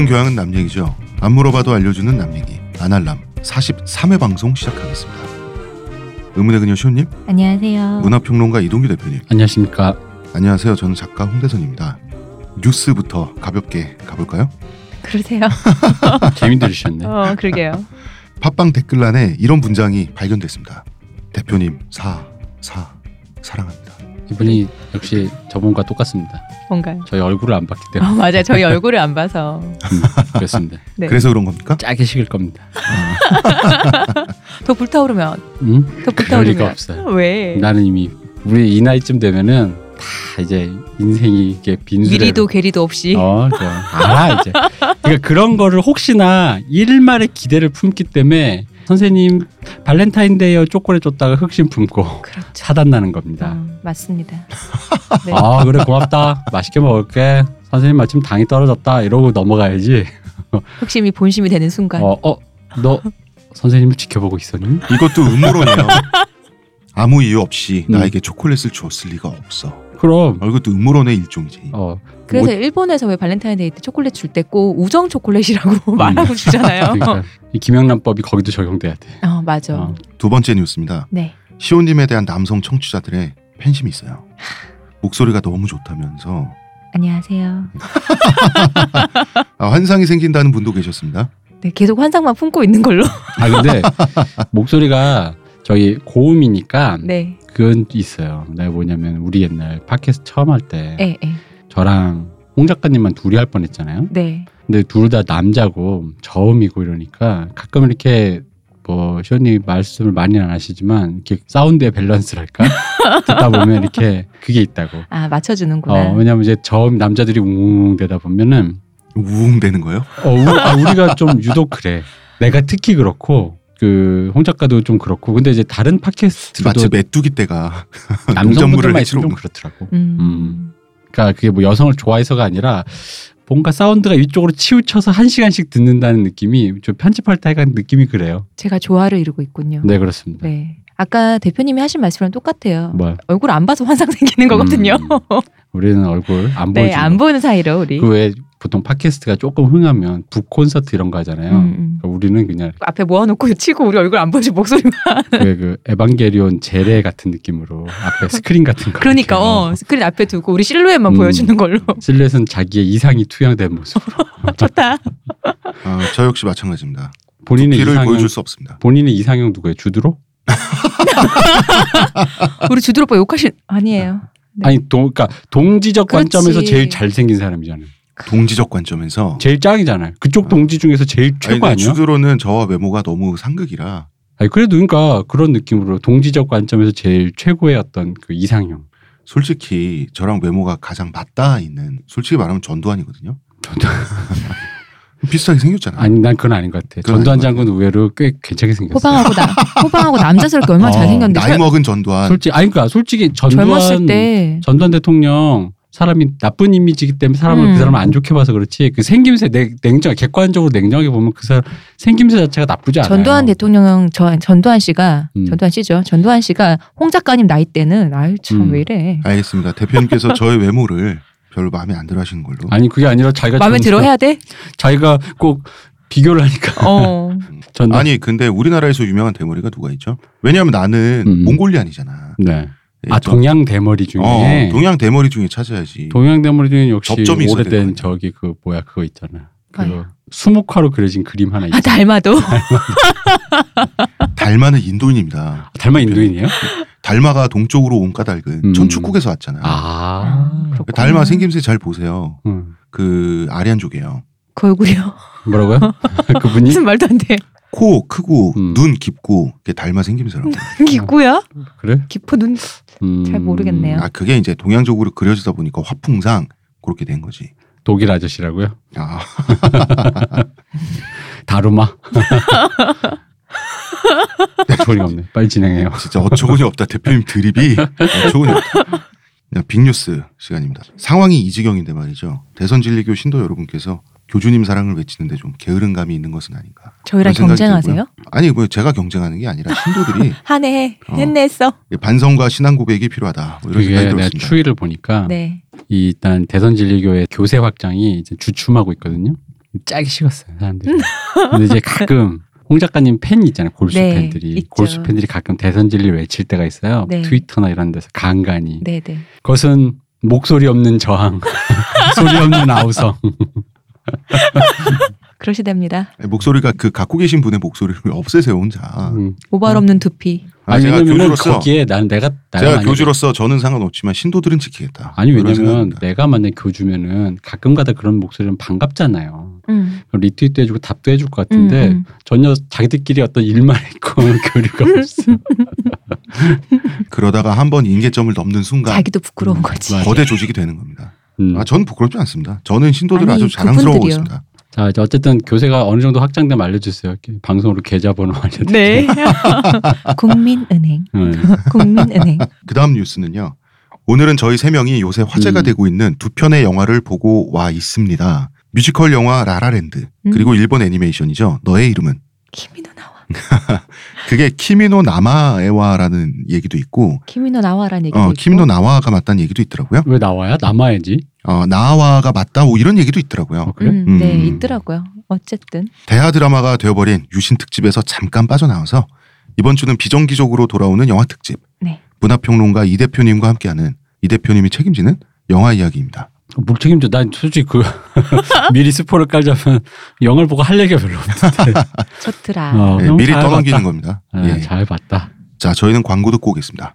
모든 교양은 남 얘기죠. 안 물어봐도 알려주는 남 얘기. 아날람 43회 방송 시작하겠습니다. 의문의 그녀 시호님, 안녕하세요. 문화평론가 이동규 대표님. 안녕하십니까. 안녕하세요. 저는 작가 홍대선입니다. 뉴스부터 가볍게 가볼까요? 그러세요. 재미 들으셨네. 어, 그러게요. 팟빵 댓글란에 이런 문장이 발견됐습니다. 대표님 사, 사, 사랑합니다. 이분이 역시 저번과 똑같습니다. 뭔가요? 저희 얼굴을 안 봤기 어, 때문에 맞아요. 저희 얼굴을 안 봐서. 음, 그렇습니다. 네. 그래서 그런 겁니까? 짜게 식을 겁니다. 더 불타오르면 음? 더 불타오르면 리가 없어요. 왜? 나는 이미 우리 이 나이쯤 되면은 다 이제 인생이 이게 빈수레 미리도 괴리도 없이. 어, 저 알아 이제. 그러니까 그런 거를 혹시나 일말의 기대를 품기 때문에 선생님 발렌타인데이어 초콜릿 줬다가 흑심 품고 그렇죠. 차단 나는 겁니다. 어, 맞습니다. 네. 아 그래 고맙다 맛있게 먹을게 선생님 마침 당이 떨어졌다 이러고 넘어가야지 흑심이 본심이 되는 순간. 어어너 선생님을 지켜보고 있었니? 이것도 음모론이에요. 아무 이유 없이 음. 나에게 초콜릿을 줬을 리가 없어. 그럼 어, 이것도 음모론의 일종이지. 어 그래서 뭐- 일본에서 왜 발렌타인데이 때 초콜릿 줄 때 꼭 우정 초콜릿이라고 말하고 주잖아요. 그러니까 이 김영란법이 거기도 적용돼야 돼. 어, 맞아. 어. 두 번째 뉴스입니다. 네. 시호님에 대한 남성 청취자들의 팬심이 있어요. 목소리가 너무 좋다면서 안녕하세요. 아, 환상이 생긴다는 분도 계셨습니다. 네, 계속 환상만 품고 있는 걸로. 아 근데 목소리가 저희 고음이니까 네. 그건 있어요. 내가 뭐냐면 우리 옛날 팟캐스트 처음 할때 네, 네. 저랑 홍 작가님만 둘이 할 뻔했잖아요. 네. 근데 둘 다 남자고 저음이고 이러니까 가끔 이렇게 뭐 시원님 말씀을 많이 안 하시지만 이렇게 사운드의 밸런스랄까 듣다 보면 이렇게 그게 있다고. 아, 맞춰주는구나. 어 왜냐면 이제 저음 남자들이 웅웅 되다 보면은 우웅 되는 거예요? 어 우, 아, 우리가 좀 유독 그래. 내가 특히 그렇고 그 홍 작가도 좀 그렇고 근데 이제 다른 팟캐스트도 마치 메뚜기 농작물을 남성분들만 있으면 좀 그렇더라고. 음. 음. 그러니까 그게 뭐 여성을 좋아해서가 아니라 뭔가 사운드가 이쪽으로 치우쳐서 한 시간씩 듣는다는 느낌이 좀 편집할 때 약간 느낌이 그래요. 제가 조화를 이루고 있군요. 네 그렇습니다. 네. 아까 대표님이 하신 말씀이랑 똑같아요. 뭐 얼굴 안 봐서 환상 생기는 거거든요. 음, 우리는 얼굴 안 네, 보여주고 안 보이는 사이로 우리. 그왜 보통 팟캐스트가 조금 흥하면 북 콘서트 이런 거 하잖아요. 음, 음. 그러니까 우리는 그냥 앞에 모아놓고 치고 우리 얼굴 안 보여주고 목소리만. 왜그 에반게리온 제레 같은 느낌으로 앞에 스크린 같은 거 그러니까 어, 스크린 앞에 두고 우리 실루엣만 음. 보여주는 걸로. 실루엣은 자기의 이상이 투영된 모습. 좋다. 아, 저 역시 마찬가지입니다. 본인의 이상형 보여줄 수 없습니다. 본인의 이상형 누구예요? 주드로? 우리 주들 오빠 욕하신 아니에요. 네. 아니 동 그러니까 동지적 그렇지. 관점에서 제일 잘생긴 사람이잖아요. 동지적 관점에서 제일 짱이잖아요. 그쪽 동지 중에서 제일 최고 아니, 아니야? 주드로는 저와 외모가 너무 상극이라 아니 그래도 그러니까 그런 느낌으로 동지적 관점에서 제일 최고의 어떤 그 이상형. 솔직히 저랑 외모가 가장 맞닿아 있는 솔직히 말하면 전두환이거든요. 비슷하게 생겼잖아. 아니 난 그건 아닌 것 같아. 전두환 장군 의외로 꽤 괜찮게 생겼어. 호방하고 나 호방하고 남자스럽게 얼마나 어, 잘 생겼는데. 나이 먹은 전두환. 솔직히 아니 그러니까 솔직히 전두환 젊었을 때 전두환 대통령 사람이 나쁜 이미지이기 때문에 사람을 음. 그 사람을 안 좋게 봐서 그렇지 그 생김새 냉, 냉정 객관적으로 냉정하게 보면 그 사람 생김새 자체가 나쁘지 않아요. 전두환 대통령 저 전두환 씨가 음. 전두환 씨죠. 전두환 씨가 홍 작가님 나이 때는 아유 참 음. 왜 이래. 알겠습니다. 대표님께서 저의 외모를 별로 마음에 안 들어 하시는 걸로. 아니 그게 아니라 자기가 마음에 들어 해야 돼? 자기가 꼭 비교를 하니까 어. 아니 근데 우리나라에서 유명한 대머리가 누가 있죠? 왜냐하면 나는 음. 몽골리안이잖아. 네. 예, 아 저- 동양 대머리 중에 어, 동양 대머리 중에 찾아야지. 동양 대머리 중에 역시 오래된? 저기 그 뭐야 그거 있잖아. 그 뭐야? 수묵화로 그려진 그림 하나 아 있잖아. 닮아도 달마는 인도인입니다. 닮아 인도인이에요? 달마가 동쪽으로 온 까닭은 음. 천축국에서 왔잖아요. 아. 달마 생김새 잘 보세요. 음. 그 아리안족이에요. 그 얼굴이요. 뭐라고요? 그분이 무슨 말도 안 돼. 코 크고 음. 눈 깊고 그게 달마 생김새라고. 깊고요? 그래? 깊어 눈. 음. 잘 모르겠네요. 아 그게 이제 동양적으로 그려지다 보니까 화풍상 그렇게 된 거지. 독일 아저씨라고요? 아 다루마. 소리가 없네. 빨리 진행해요. 진짜 어처구니 없다 대표님 드립이 어처구니 없다. 그냥 빅뉴스 시간입니다. 상황이 이 지경인데 말이죠. 대선 진리교 신도 여러분께서 교주님 사랑을 외치는데 좀 게으른 감이 있는 것은 아닌가. 저희랑 경쟁하세요? 들고요. 아니 뭐 제가 경쟁하는 게 아니라 신도들이 한해 어. 했네 했어. 반성과 신앙 고백이 필요하다. 뭐 이런 그게 생각이 내가 들었습니다. 추이를 보니까 네. 이 일단 대선 진리교의 교세 확장이 이제 주춤하고 있거든요. 짜기 식었어요 사람들이. 근데 이제 가끔 홍 작가님 팬 있잖아요 골수 네, 팬들이 있죠. 골수 팬들이 가끔 대선 진리를 외칠 때가 있어요. 네. 트위터나 이런 데서 간간히. 네네. 그것은 목소리 없는 저항, 소리 없는 아우성. 그러시답니다. 목소리가 그 갖고 계신 분의 목소리를 없애세요 혼자. 음. 모발 없는 두피. 아, 아니 제가 왜냐면 교주로서 거기에 난 내가 제가 교주로서 저는 상관없지만 신도들은 지키겠다. 아니 왜냐면. 내가 만약 교주면은 가끔가다 그런 목소리는 반갑잖아요. 음. 리트윗도 해주고 답도 해줄 것 같은데 음, 음. 전혀 자기들끼리 어떤 일만 있고 교류가 없어. 그러다가 한 번 임계점을 넘는 순간 자기도 부끄러운 음, 거지. 거대 조직이 되는 겁니다. 음. 아, 전 부끄럽지 않습니다. 저는 신도들 아니, 아주 그분들이요. 있습니다. 자 이제 어쨌든 교세가 어느 정도 확장되면 알려주세요. 방송으로 계좌번호 알려드릴게요. 네. 국민은행. 음. 국민은행. 그 다음 뉴스는요. 오늘은 저희 세 명이 요새 화제가 음. 되고 있는 두 편의 영화를 보고 와 있습니다. 뮤지컬 영화 라라랜드 음. 그리고 일본 애니메이션이죠. 너의 이름은 君の名は. 그게 키미노 나마에와라는 얘기도 있고 키미노 나와라는 얘기도 어, 있고. 君の名は가 맞다는 얘기도 있더라고요. 왜 나와야? 남아야지. 어, 名は가 맞다 뭐 이런 얘기도 있더라고요. 어, 그래? 음, 네, 음. 있더라고요. 어쨌든. 대하 드라마가 되어버린 유신 특집에서 잠깐 빠져나와서 이번 주는 비정기적으로 돌아오는 영화 특집. 네. 문화평론가 이 대표님과 함께하는 이 대표님이 책임지는 영화 이야기입니다. 뭘 책임져? 난 솔직히 그 미리 스포를 깔자면 영화를 보고 할 얘기가 별로 없는데. 좋더라. 어, 네, 형 미리 잘 떠넘기는. 겁니다. 아, 예. 잘 봤다. 자, 저희는 광고 듣고 오겠습니다.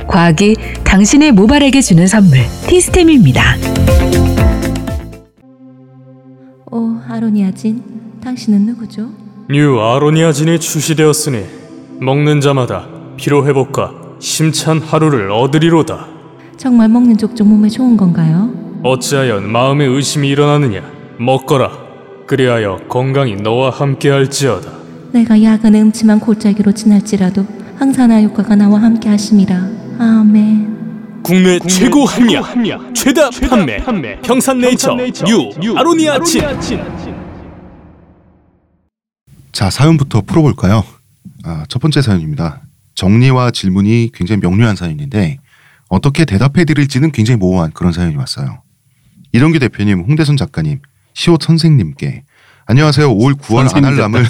과학이 당신의 모발에게 주는 선물 티스템입니다. 오 아로니아진. 당신은 누구죠? 뉴 아로니아진이 출시되었으니 먹는 자마다 피로 회복과 힘찬 하루를 얻으리로다. 정말 먹는 족족 몸에 좋은 건가요? 어찌하여 마음에 의심이 일어나느냐? 먹거라. 그리하여 건강이 너와 함께할지어다. 내가 야근 음침한 골짜기로 지날지라도 항산화 효과가 나와 함께 하심이라. 아멘. 국내, 최고 함량, 최다, 판매, 평산네이처, 뉴, 아로니아진. 자 사연부터 풀어볼까요? 아, 첫 번째 사연입니다. 정리와 질문이 굉장히 명료한 사연인데 어떻게 대답해드릴지는 굉장히 모호한 그런 사연이 왔어요. 이동규 대표님, 홍대선 작가님, 시옷 선생님께 안녕하세요. 5월 9월 선생님 아날람을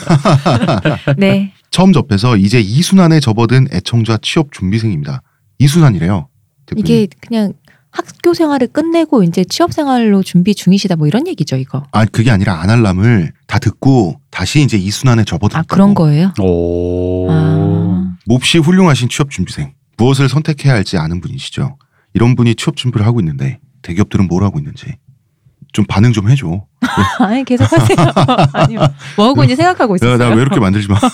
네. 처음 접해서 이제 이순환에 접어든 애청자 취업 준비생입니다. 이순환이래요. 대표님. 이게 그냥 학교 생활을 끝내고 이제 취업 생활로 준비 중이시다 뭐 이런 얘기죠 이거. 아 그게 아니라 아날람을 다 듣고 다시 이제 이순환에 접어들었다고. 아 그런 거예요? 오. 아. 몹시 훌륭하신 취업 준비생. 무엇을 선택해야 할지 아는 분이시죠. 이런 분이 취업 준비를 하고 있는데 대기업들은 뭘 하고 있는지 좀 반응 좀 해줘. 아니 계속 하세요. 아니요. 뭐하고 이제 생각하고 있었어요. 나왜 이렇게 만들지 마.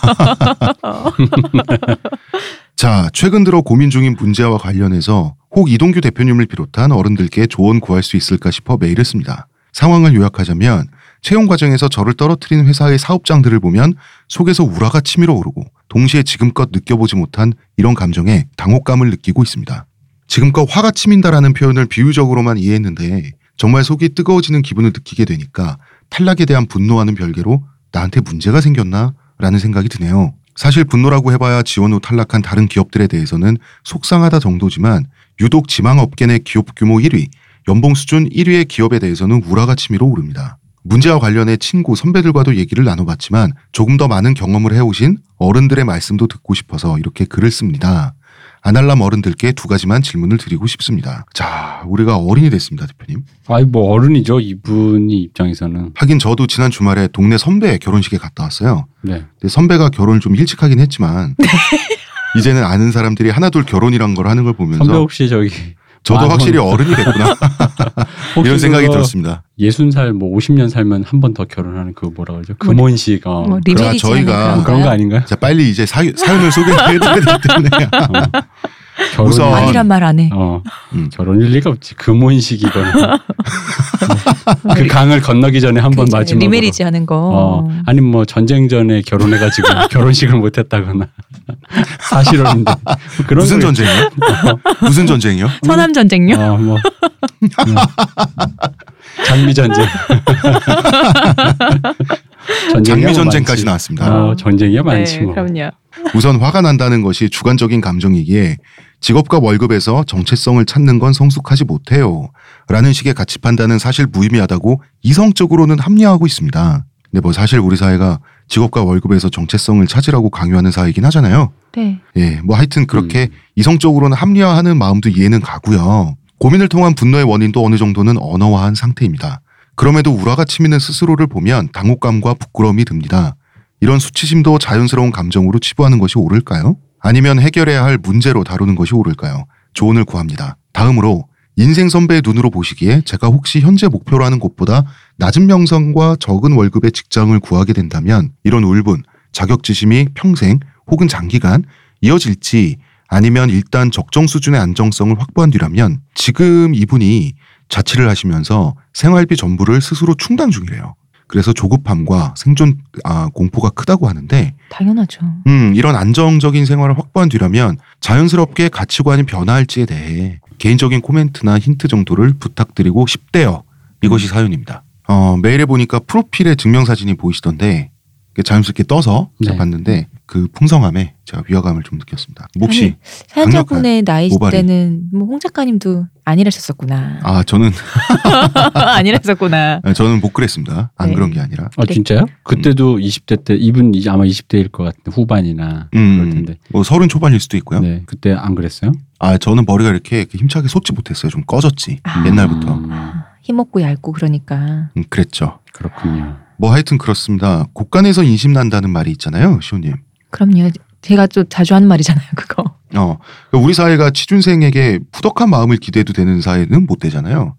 자, 최근 들어 고민 중인 문제와 관련해서 혹 이동규 대표님을 비롯한 어른들께 조언 구할 수 있을까 싶어 메일을 씁니다. 상황을 요약하자면 채용 과정에서 저를 떨어뜨린 회사의 사업장들을 보면 속에서 우라가 치밀어 오르고 동시에 지금껏 느껴보지 못한 이런 감정에 당혹감을 느끼고 있습니다. 지금껏 화가 치민다라는 표현을 비유적으로만 이해했는데 정말 속이 뜨거워지는 기분을 느끼게 되니까 탈락에 대한 분노와는 별개로 나한테 문제가 생겼나? 라는 생각이 드네요. 사실 분노라고 해봐야 지원 후 탈락한 다른 기업들에 대해서는 속상하다 정도지만 유독 지망업계 내 기업 규모 1위, 연봉 수준 1위의 기업에 대해서는 우라가 치밀어 오릅니다. 문제와 관련해 친구, 선배들과도 얘기를 나눠봤지만 조금 더 많은 경험을 해오신 어른들의 말씀도 듣고 싶어서 이렇게 글을 씁니다. 아날람 어른들께 두 가지만 질문을 드리고 싶습니다. 자, 우리가 어른이 됐습니다, 대표님. 아이 뭐 어른이죠 이분이 입장에서는. 하긴 저도 지난 주말에 동네 선배 결혼식에 갔다 왔어요. 네. 근데 선배가 결혼을 좀 일찍 하긴 했지만 이제는 아는 사람들이 하나둘 결혼이란 걸 하는 걸 보면서 선배 혹시 저기 저도 만 확실히 원- 어른이 됐구나 이런 생각이 들었습니다. 예순 살뭐 50년 살면 한 번 더 결혼하는 그 뭐라 그러죠? 금혼식 어. 뭐 리메리지 저희가 하는 그런 그런 거? 아닌가요? 자 빨리 이제 사, 사연을 소개해드려야 되기 때문에 결혼 우선- 아니란 말 안 해. 어 음. 결혼일 리가 없지 금혼식이거나 그 강을 건너기 전에 한번그 마지막으로 리메리지 하는 거. 어, 아니면 뭐 전쟁 전에 결혼해가지고 결혼식을 못했다거나 사실혼인데 뭐 그런 무슨 거- 전쟁이요? 무슨 전쟁이요? 서남 전쟁요? 어, 뭐 음. 장미 전쟁. 장미 전쟁까지 나왔습니다. 어, 전쟁이야 많지 네, 뭐. 그럼요. 우선 화가 난다는 것이 주관적인 감정이기에 직업과 월급에서 정체성을 찾는 건 성숙하지 못해요. 라는 식의 가치 판단은 사실 무의미하다고 이성적으로는 합리화하고 있습니다. 근데 뭐 사실 우리 사회가 직업과 월급에서 정체성을 찾으라고 강요하는 사회이긴 하잖아요. 네. 예, 뭐 하여튼 그렇게 음. 이성적으로는 합리화하는 마음도 이해는 가고요. 고민을 통한 분노의 원인도 어느 정도는 언어화한 상태입니다. 그럼에도 우라가 치미는 스스로를 보면 당혹감과 부끄러움이 듭니다. 이런 수치심도 자연스러운 감정으로 치부하는 것이 옳을까요? 아니면 해결해야 할 문제로 다루는 것이 옳을까요? 조언을 구합니다. 다음으로 인생 선배의 눈으로 보시기에 제가 혹시 현재 목표로 하는 곳보다 낮은 명성과 적은 월급의 직장을 구하게 된다면 이런 울분, 자격지심이 평생 혹은 장기간 이어질지 아니면 일단 적정 수준의 안정성을 확보한 뒤라면 지금 이분이 자취를 하시면서 생활비 전부를 스스로 충당 중이래요. 그래서 조급함과 생존 아, 공포가 크다고 하는데 당연하죠. 음, 이런 안정적인 생활을 확보한 뒤라면 자연스럽게 가치관이 변화할지에 대해 개인적인 코멘트나 힌트 정도를 부탁드리고 싶대요. 이것이 사연입니다. 어, 메일에 보니까 프로필에 증명사진이 보이시던데 그게 자연스럽게 떠서 제가 네. 봤는데 그 풍성함에 제가 위화감을 좀 느꼈습니다. 몹시 사연자분의 나이 모발이. 때는 뭐 홍 작가님도 아니라셨었구나. 아 저는 아니라셨구나. 저는 못 그랬습니다. 안 네. 그런 게 아니라 아 진짜요? 그때도 20대 때 이분 이제 아마 20대일 것 같은데 후반이나 그럴 음, 텐데. 뭐 서른 초반일 수도 있고요. 네, 그때 안 그랬어요? 아 저는 머리가 이렇게 힘차게 솟지 못했어요. 좀 꺼졌지 아. 옛날부터. 음, 힘없고 얇고 그러니까. 음, 그랬죠. 그렇군요. 뭐 하여튼 그렇습니다. 곳간에서 인심 난다는 말이 있잖아요, 시호님. 그럼요. 제가 좀 자주 하는 말이잖아요, 그거. 어, 그러니까 우리 사회가 취준생에게 푸덕한 마음을 기대해도 되는 사회는 못 되잖아요.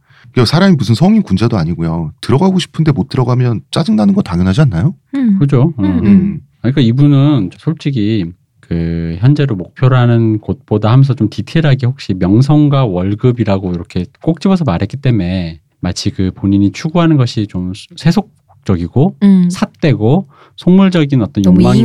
사람이 무슨 성인 군자도 아니고요. 들어가고 싶은데 못 들어가면 짜증 나는 거 당연하지 않나요? 음. 그죠? 어. 음, 음, 그러니까 이분은 솔직히 그 현재로 목표라는 곳보다 하면서 좀 디테일하게 혹시 명성과 월급이라고 이렇게 꼭 집어서 말했기 때문에 마치 그 본인이 추구하는 것이 좀 세속적이고 음. 삿되고 속물적인 어떤 욕망이.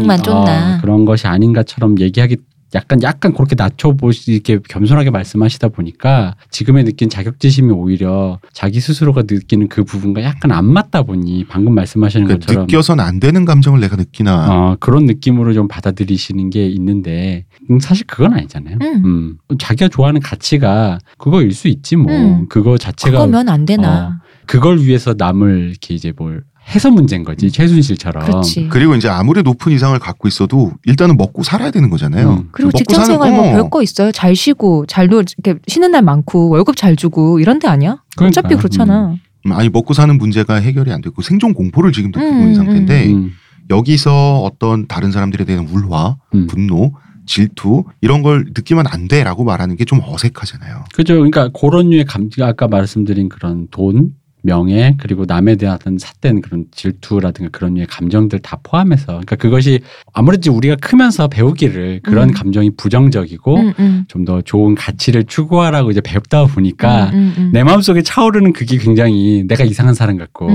어, 그런 것이 아닌가처럼 얘기하기 약간 약간 그렇게 낮춰보시 이렇게 겸손하게 말씀하시다 보니까 지금의 느낀 자격지심이 오히려 자기 스스로가 느끼는 그 부분과 약간 안 맞다 보니 방금 말씀하시는 그러니까 것처럼 느껴선 안 되는 감정을 내가 느끼나. 어, 그런 느낌으로 좀 받아들이시는 게 있는데 음, 사실 그건 아니잖아요. 음. 음. 자기가 좋아하는 가치가 그거일 수 있지 뭐. 음. 그거 자체가 그거면 안 되나. 그걸 위해서 남을 이렇게 이제 뭘 해서 문제인 거지 최순실처럼. 그렇지. 그리고 이제 아무리 높은 이상을 갖고 있어도 일단은 먹고 살아야 되는 거잖아요. 음. 그리고 먹고 직장 사는- 생활 뭐 어. 별거 있어요. 잘 쉬고 잘 놀, 이렇게 쉬는 날 많고 월급 잘 주고 이런 데 아니야? 그러니까. 어차피 그렇잖아. 음, 아니 먹고 사는 문제가 해결이 안 되고 생존 공포를 지금도 있는 음, 상태인데 음. 여기서 어떤 다른 사람들에 대한 울화, 음. 분노, 질투 이런 걸 느끼면 안 돼라고 말하는 게 좀 어색하잖아요. 그죠. 그러니까 그런 류의 감, 아까 말씀드린 그런 돈, 명예, 그리고 남에 대한 어떤 삿된 그런 질투라든가 그런 류의 감정들 다 포함해서. 그러니까 그것이 아무래도 우리가 크면서 배우기를 그런 음. 감정이 부정적이고 음, 음. 좀더 좋은 가치를 추구하라고 이제 배웠다 보니까 음, 음, 음. 내 마음속에 차오르는 그게 굉장히 내가 이상한 사람 같고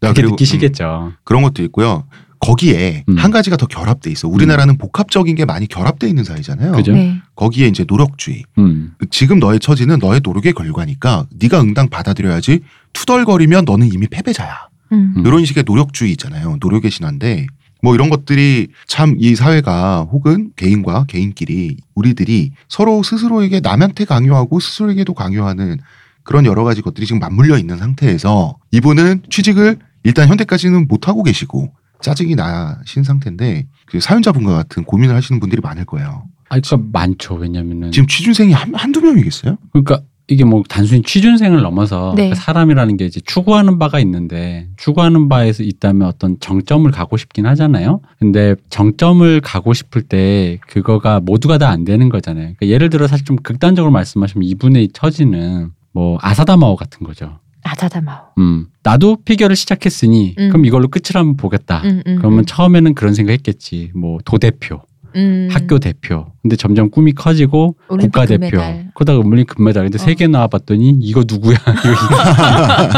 그렇게 그리고, 느끼시겠죠. 음, 그런 것도 있고요. 거기에 음. 한 가지가 더 결합돼 있어. 우리나라는 복합적인 게 많이 결합돼 있는 사회잖아요. 그죠? 네. 거기에 이제 노력주의. 음. 지금 너의 처지는 너의 노력의 결과니까 네가 응당 받아들여야지. 투덜거리면 너는 이미 패배자야. 음. 음. 이런 식의 노력주의 있잖아요. 노력의 신화인데 뭐 이런 것들이 참 이 사회가 혹은 개인과 개인끼리 우리들이 서로 스스로에게 남한테 강요하고 스스로에게도 강요하는 그런 여러 가지 것들이 지금 맞물려 있는 상태에서 이분은 취직을 일단 현대까지는 못 하고 계시고 짜증이 나신 상태인데 그 사연자분과 같은 고민을 하시는 분들이 많을 거예요. 아, 그러니까 많죠. 왜냐면은 지금 취준생이 한, 한두 명이겠어요? 그러니까 이게 뭐 단순히 취준생을 넘어서 네. 그 사람이라는 게 이제 추구하는 바가 있는데 추구하는 바에서 있다면 어떤 정점을 가고 싶긴 하잖아요. 근데 정점을 가고 싶을 때 그거가 모두가 다 안 되는 거잖아요. 그러니까 예를 들어 사실 좀 극단적으로 말씀하시면 이분의 처지는 뭐 아사다마오 같은 거죠. 아자다마오. 음, 나도 피겨를 시작했으니 음. 그럼 이걸로 끝을 한번 보겠다. 음, 음, 그러면 음. 처음에는 그런 생각했겠지. 뭐 도대표. 음. 학교 대표. 근데 점점 꿈이 커지고 올림픽 국가 대표. 그러다가 물린 금메달. 근데 어. 세계 나와봤더니 이거 누구야?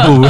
이거 왜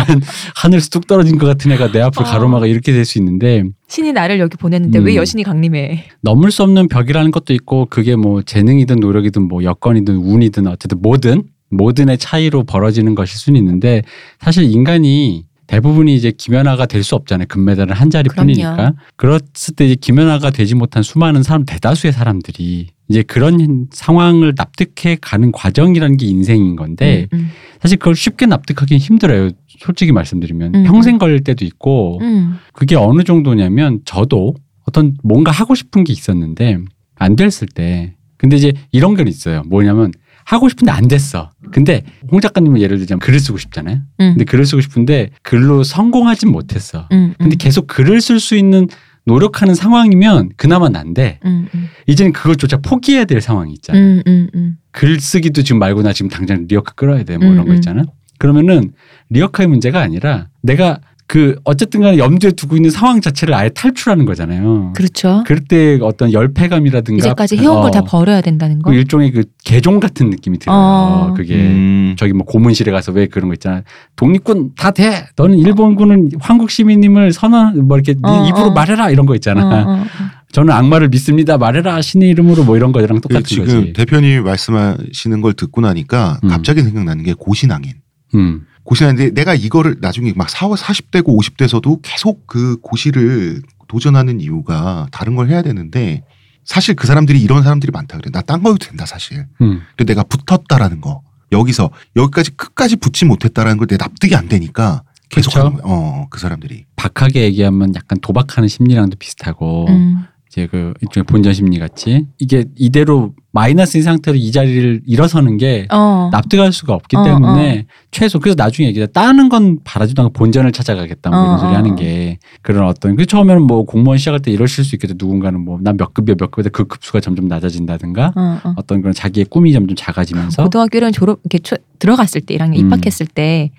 하늘에서 뚝 떨어진 것 같은 애가 내 앞을 어. 가로막아 이렇게 될 수 있는데 신이 나를 여기 보냈는데 음. 왜 여신이 강림해? 넘을 수 없는 벽이라는 것도 있고 그게 뭐 재능이든 노력이든 뭐 여건이든 운이든 어쨌든 뭐든 모든의 차이로 벌어지는 것일 수는 있는데 사실 인간이 대부분이 이제 김연아가 될 수 없잖아요. 금메달은 한 자리뿐이니까. 그랬을 때 이제 김연아가 되지 못한 수많은 사람 대다수의 사람들이 이제 그런 상황을 납득해 가는 과정이라는 게 인생인 건데 음, 사실 그걸 쉽게 납득하기는 힘들어요. 솔직히 말씀드리면 음. 평생 걸릴 때도 있고 음. 그게 어느 정도냐면 저도 어떤 뭔가 하고 싶은 게 있었는데 안 됐을 때 근데 이제 이런 건 있어요. 뭐냐면 하고 싶은데 안 됐어. 근데 홍 작가님은 예를 들자면 글을 쓰고 싶잖아요. 음. 근데 글을 쓰고 싶은데 글로 성공하진 못했어. 음, 근데 계속 글을 쓸 수 있는 노력하는 상황이면 그나마 난데 음, 음, 이제는 그것조차 포기해야 될 상황이 있잖아. 음, 음, 음. 글 쓰기도 지금 말고 나 지금 당장 리어카 끌어야 돼. 뭐 이런 음, 거 음. 있잖아. 그러면은 리어카의 문제가 아니라 내가 그 어쨌든 간에 염두에 두고 있는 상황 자체를 아예 탈출하는 거잖아요. 그렇죠. 그럴 때 어떤 열패감이라든가 이제까지 해온 걸다 어, 버려야 된다는 거. 그 일종의 그 개종 같은 느낌이 들어요. 어. 그게 음. 저기 뭐 고문실에 가서 왜 그런 거 있잖아. 독립군 다 돼. 너는 일본군은 황국 시민님을 선언 뭐 이렇게 네 어, 입으로 어. 말해라 이런 거 어, 있잖아. 어, 어. 저는 악마를 믿습니다. 말해라 신의 이름으로 뭐 이런 거랑 그 똑같은 지금 거지. 대표님이 말씀하시는 걸 듣고 나니까 음. 갑자기 생각나는 게 고신앙인. 음. 고신앙인데 내가 이거를 나중에 막 4, 40대고 50대에서도 계속 그 고시를 도전하는 이유가 다른 걸 해야 되는데 사실 그 사람들이 이런 사람들이 많다 그래. 나 딴 거도 된다 사실. 음. 근데 내가 붙었다라는 거. 여기서 여기까지 끝까지 붙지 못했다라는 걸 내 납득이 안 되니까 계속 그쵸? 하는 거야. 어, 그 사람들이. 박하게 얘기하면 약간 도박하는 심리랑도 비슷하고 음. 이제 그 일종의 본전 심리 같이 이게 이대로 마이너스인 상태로 이 자리를 일어서는 게 어. 납득할 수가 없기 어, 때문에 최소 그래서 나중에 얘기해 따는 건 바라지도 않고 본전을 찾아가겠다 뭐 이런 어, 소리 어, 하는 어. 게 그런 어떤 그 처음에는 뭐 공무원 시작할 때 이러실 수 있겠죠 누군가는 뭐 난 몇 급이야 몇 급인데 그 급수가 점점 낮아진다든가 어, 어. 어떤 그런 자기의 꿈이 점점 작아지면서 고등학교 1학년 졸업 이렇게 초- 들어갔을 때 1학년 음. 입학했을 때그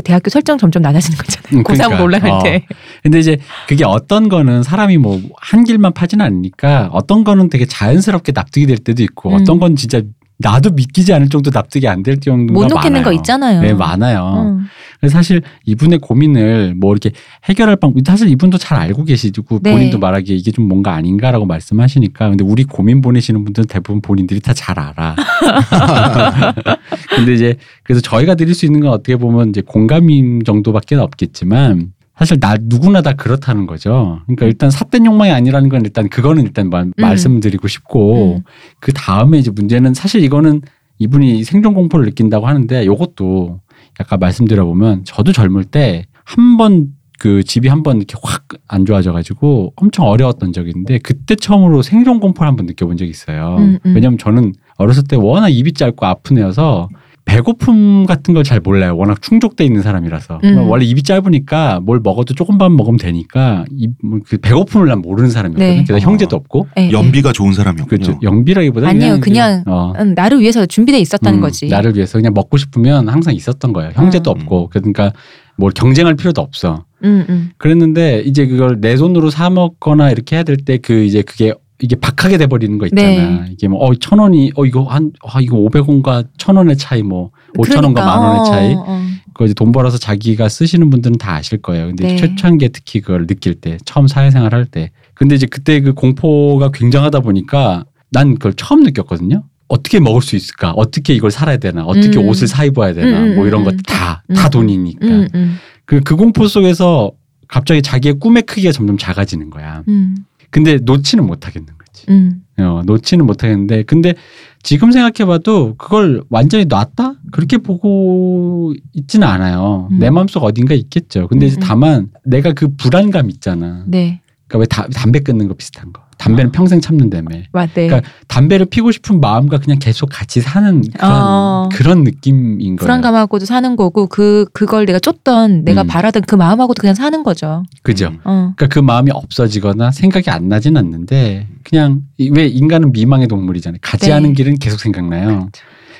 대학교 설정 점점 낮아지는 거잖아요. 음, 고3으로 그러니까. 올라갈 어. 때. 근데 이제 그게 어떤 거는 사람이 뭐 한 길만 파지는 않으니까 어떤 거는 되게 자연스럽게 납득이 될 때도 있고 음. 어떤 건 진짜 나도 믿기지 않을 정도 납득이 안될 정도가 못 놓겠는 많아요. 거 있잖아요. 네, 많아요. 음. 그래서 사실 이분의 고민을 뭐 이렇게 해결할 방 사실 이분도 잘 알고 계시고 네. 본인도 말하기에 이게 좀 뭔가 아닌가라고 말씀하시니까 근데 우리 고민 보내시는 분들은 대부분 본인들이 다 잘 알아. 근데 이제 그래서 저희가 드릴 수 있는 건 어떻게 보면 이제 공감인 정도밖에 없겠지만 사실 나 누구나 다 그렇다는 거죠. 그러니까 일단 삿된 욕망이 아니라는 건 일단 그거는 일단 마- 말씀드리고 싶고 음. 그 다음에 이제 문제는 사실 이거는 이분이 생존 공포를 느낀다고 하는데 요것도 약간 말씀드려 보면 저도 젊을 때 한 번 그 집이 한 번 이렇게 확 안 좋아져 가지고 엄청 어려웠던 적이 있는데 그때 처음으로 생존 공포를 한 번 느껴본 적이 있어요. 음, 음. 왜냐면 저는 어렸을 때 워낙 입이 짧고 아픈 애여서 배고픔 같은 걸 잘 몰라요. 워낙 충족돼 있는 사람이라서 음. 원래 입이 짧으니까 뭘 먹어도 조금만 먹으면 되니까 이- 뭐그 배고픔을 난 모르는 사람이었거든요. 네. 어. 형제도 없고 예, 예. 연비가 좋은 사람이었군요. 그렇죠. 영비라기보다 아니에요. 그냥 어. 음, 나를 위해서 준비돼 있었다는 음, 거지. 나를 위해서 그냥 먹고 싶으면 항상 있었던 거예요. 형제도 음. 없고 그러니까 뭘 경쟁할 필요도 없어. 음, 음. 그랬는데 이제 그걸 내 돈으로 사 먹거나 이렇게 해야 될 때 그 이제 그게 이게 박하게 돼 버리는 거 있잖아. 네. 이게 뭐어천 원이 어 이거 한 아, 이거 500원과 천 원의 차이 뭐 5천 원과 그러니까, 만 원의 어, 차이. 어. 그거 이제 돈 벌어서 자기가 쓰시는 분들은 다 아실 거예요. 근데 네. 최초한게 특히 그걸 느낄 때 처음 사회생활 할 때. 근데 이제 그때 그 공포가 굉장하다 보니까 난 그걸 처음 느꼈거든요. 어떻게 먹을 수 있을까? 어떻게 이걸 살아야 되나? 어떻게 음. 옷을 사 입어야 되나? 음, 음, 뭐 이런 음, 것들 음. 다, 음. 다 돈이니까. 음, 음, 그, 그 공포 속에서 갑자기 자기의 꿈의 크기가 점점 작아지는 거야. 음, 근데 놓지는 못하겠는 거지. 음. 어, 놓지는 못하겠는데, 근데 지금 생각해봐도 그걸 완전히 놨다? 그렇게 보고 있지는 않아요. 음. 내 마음속 어딘가 있겠죠. 근데 이제 음, 음. 다만 내가 그 불안감 있잖아. 네. 그러니까 왜 다- 담배 끊는 거 비슷한 거. 담배는 평생 참는다며. 맞, 네. 그러니까 담배를 피고 싶은 마음과 그냥 계속 같이 사는 그런, 어. 그런 느낌인 거예요. 불안감하고도 사는 거고 그 그걸 내가 쫓던 내가 음. 바라던 그 마음하고도 그냥 사는 거죠. 그죠? 음. 어. 그러니까 그 마음이 없어지거나 생각이 안 나진 않는데 그냥 이- 왜 인간은 미망의 동물이잖아요. 가지 네. 않은 길은 계속 생각나요.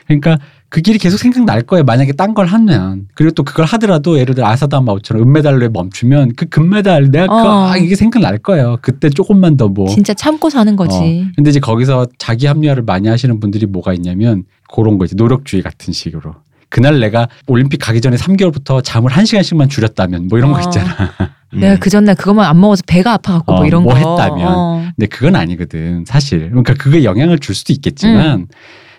그러니까 그 길이 계속 생각날 거예요. 만약에 딴 걸 하면. 그리고 또 그걸 하더라도 예를 들어 아사다마우처럼 은메달로에 멈추면 그 금메달 내가 그거 어. 아, 이게 생각날 거예요. 그때 조금만 더 뭐. 진짜 참고 사는 거지. 어. 근데 이제 거기서 자기 합리화를 많이 하시는 분들이 뭐가 있냐면 그런 거 이제 노력주의 같은 식으로. 그날 내가 올림픽 가기 전에 3개월부터 잠을 1시간씩만 줄였다면 뭐 이런 거 어. 있잖아. 내가 그 전날 그것만 안 먹어서 배가 아파갖고 어, 뭐 이런 뭐 거. 했다면. 어. 근데 그건 아니거든 사실. 그러니까 그게 영향을 줄 수도 있겠지만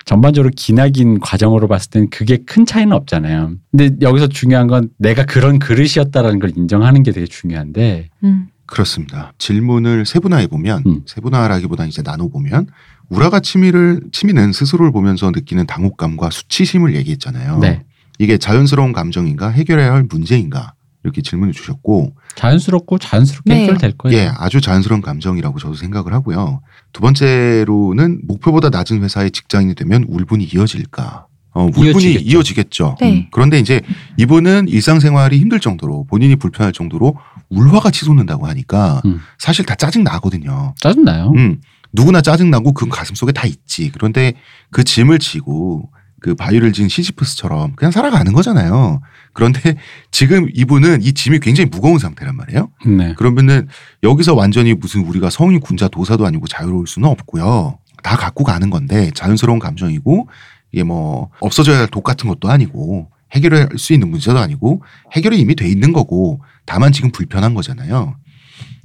전반적으로 기나긴 과정으로 봤을 땐 그게 큰 차이는 없잖아요. 근데 여기서 중요한 건 내가 그런 그릇이었다라는 걸 인정하는 게 되게 중요한데 음. 그렇습니다. 질문을 세분화해 보면 음. 세분화라기보다 이제 나눠 보면 우라가 치미를 치미는 스스로를 보면서 느끼는 당혹감과 수치심을 얘기했잖아요. 네. 이게 자연스러운 감정인가 해결해야 할 문제인가 이렇게 질문을 주셨고 자연스럽고 자연스럽게 네. 해결될 거예요. 예, 아주 자연스러운 감정이라고 저도 생각을 하고요. 두 번째로는 목표보다 낮은 회사의 직장인이 되면 울분이 이어질까? 어, 울분이 이어지겠죠. 이어지겠죠. 네. 음, 그런데 이제 이분은 일상생활이 힘들 정도로 본인이 불편할 정도로 울화가 치솟는다고 하니까 음. 사실 다 짜증 나거든요. 짜증 나요. 음, 누구나 짜증 나고 그건 가슴 속에 다 있지. 그런데 그 짐을 지고 그 바위를 진 시지프스처럼 그냥 살아가는 거잖아요. 그런데 지금 이분은 이 짐이 굉장히 무거운 상태란 말이에요. 네. 그러면은 여기서 완전히 무슨 우리가 성인 군자 도사도 아니고 자유로울 수는 없고요. 다 갖고 가는 건데 자연스러운 감정이고 이게 뭐 없어져야 할 독 같은 것도 아니고 해결할 수 있는 문제도 아니고 해결이 이미 돼 있는 거고 다만 지금 불편한 거잖아요.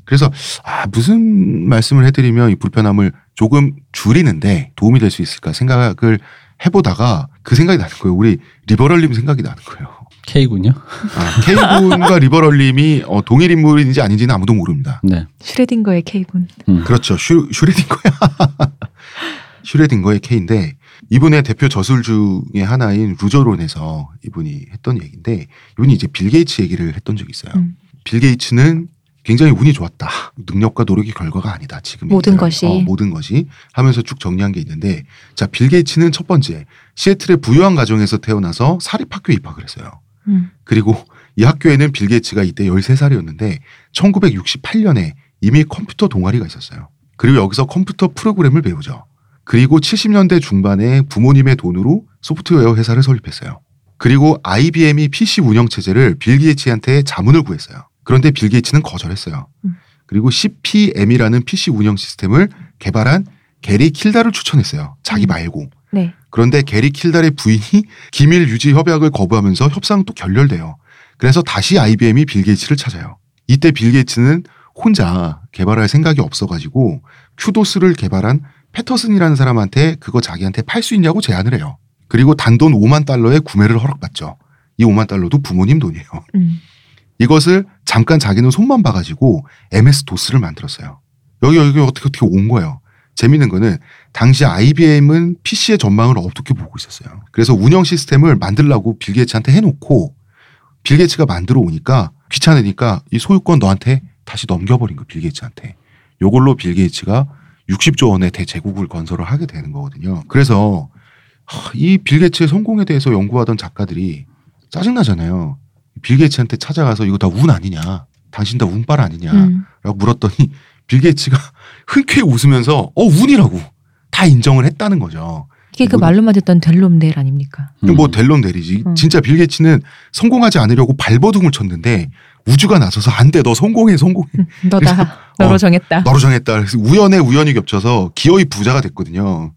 그래서 아 무슨 말씀을 해드리면 이 불편함을 조금 줄이는데 도움이 될 수 있을까 생각을 해보다가 그 생각이 나는 거예요. 우리 리버럴님 생각이 나는 거예요. K군요. 아, K군과 리버럴님이 어, 동일 인물인지 아닌지는 아무도 모릅니다. 네. 슈레딩거의 K군. 음. 그렇죠. 슈, 슈레딩거야. 슈레딩거의 K인데 이분의 대표 저술 중에 하나인 루저론에서 이분이 했던 얘기인데 이분이 이제 빌 게이츠 얘기를 했던 적이 있어요. 음. 빌 게이츠는 굉장히 운이 좋았다. 능력과 노력의 결과가 아니다. 지금 모든 얘기를. 것이. 어, 모든 것이 하면서 쭉 정리한 게 있는데 자, 빌 게이츠는 첫 번째 시애틀의 부유한 가정에서 태어나서 사립학교에 입학을 했어요. 음. 그리고 이 학교에는 빌 게이츠가 이때 13살이었는데 1968년에 이미 컴퓨터 동아리가 있었어요. 그리고 여기서 컴퓨터 프로그램을 배우죠. 그리고 70년대 중반에 부모님의 돈으로 소프트웨어 회사를 설립했어요. 그리고 IBM이 PC 운영 체제를 빌 게이츠한테 자문을 구했어요. 그런데 빌 게이츠는 거절했어요. 음. 그리고 CPM이라는 PC 운영 시스템을 개발한 게리 킬달을 추천했어요. 자기 음. 말고. 네. 그런데 게리 킬달의 부인이 기밀 유지 협약을 거부하면서 협상은 또 결렬돼요. 그래서 다시 IBM이 빌 게이츠를 찾아요. 이때 빌 게이츠는 혼자 개발할 생각이 없어가지고 QDOS를 개발한 패터슨이라는 사람한테 그거 자기한테 팔 수 있냐고 제안을 해요. 그리고 단돈 5만 달러의 구매를 허락받죠. 이 5만 달러도 부모님 돈이에요. 음. 이것을 잠깐 자기는 손만 봐가지고 MS 도스를 만들었어요. 여기 여기 어떻게 어떻게 온 거예요. 재밌는 거는 당시 IBM은 PC의 전망을 어떻게 보고 있었어요. 그래서 운영 시스템을 만들라고 빌 게이츠한테 해놓고 빌 게이츠가 만들어 오니까 귀찮으니까 이 소유권 너한테 다시 넘겨버린 거빌 게이츠한테. 요걸로 빌 게이츠가 60조 원의 대제국을 건설을 하게 되는 거거든요. 그래서 이 빌 게이츠의 성공에 대해서 연구하던 작가들이 짜증나잖아요. 빌 게이츠한테 찾아가서 이거 다 운 아니냐? 당신 다 운빨 아니냐라고 음. 물었더니 빌 게이츠가 흔쾌히 웃으면서 어 운이라고 다 인정을 했다는 거죠. 이게 그 말로만 듣던 델롬델 아닙니까? 음. 뭐 델론 대리지. 음. 진짜 빌 게이츠는 성공하지 않으려고 발버둥을 쳤는데 우주가 나서서 안 돼 너 성공해 성공해 너다. 너로 어, 정했다. 너로 정했다. 그래서 우연에 우연이 겹쳐서 기어이 부자가 됐거든요.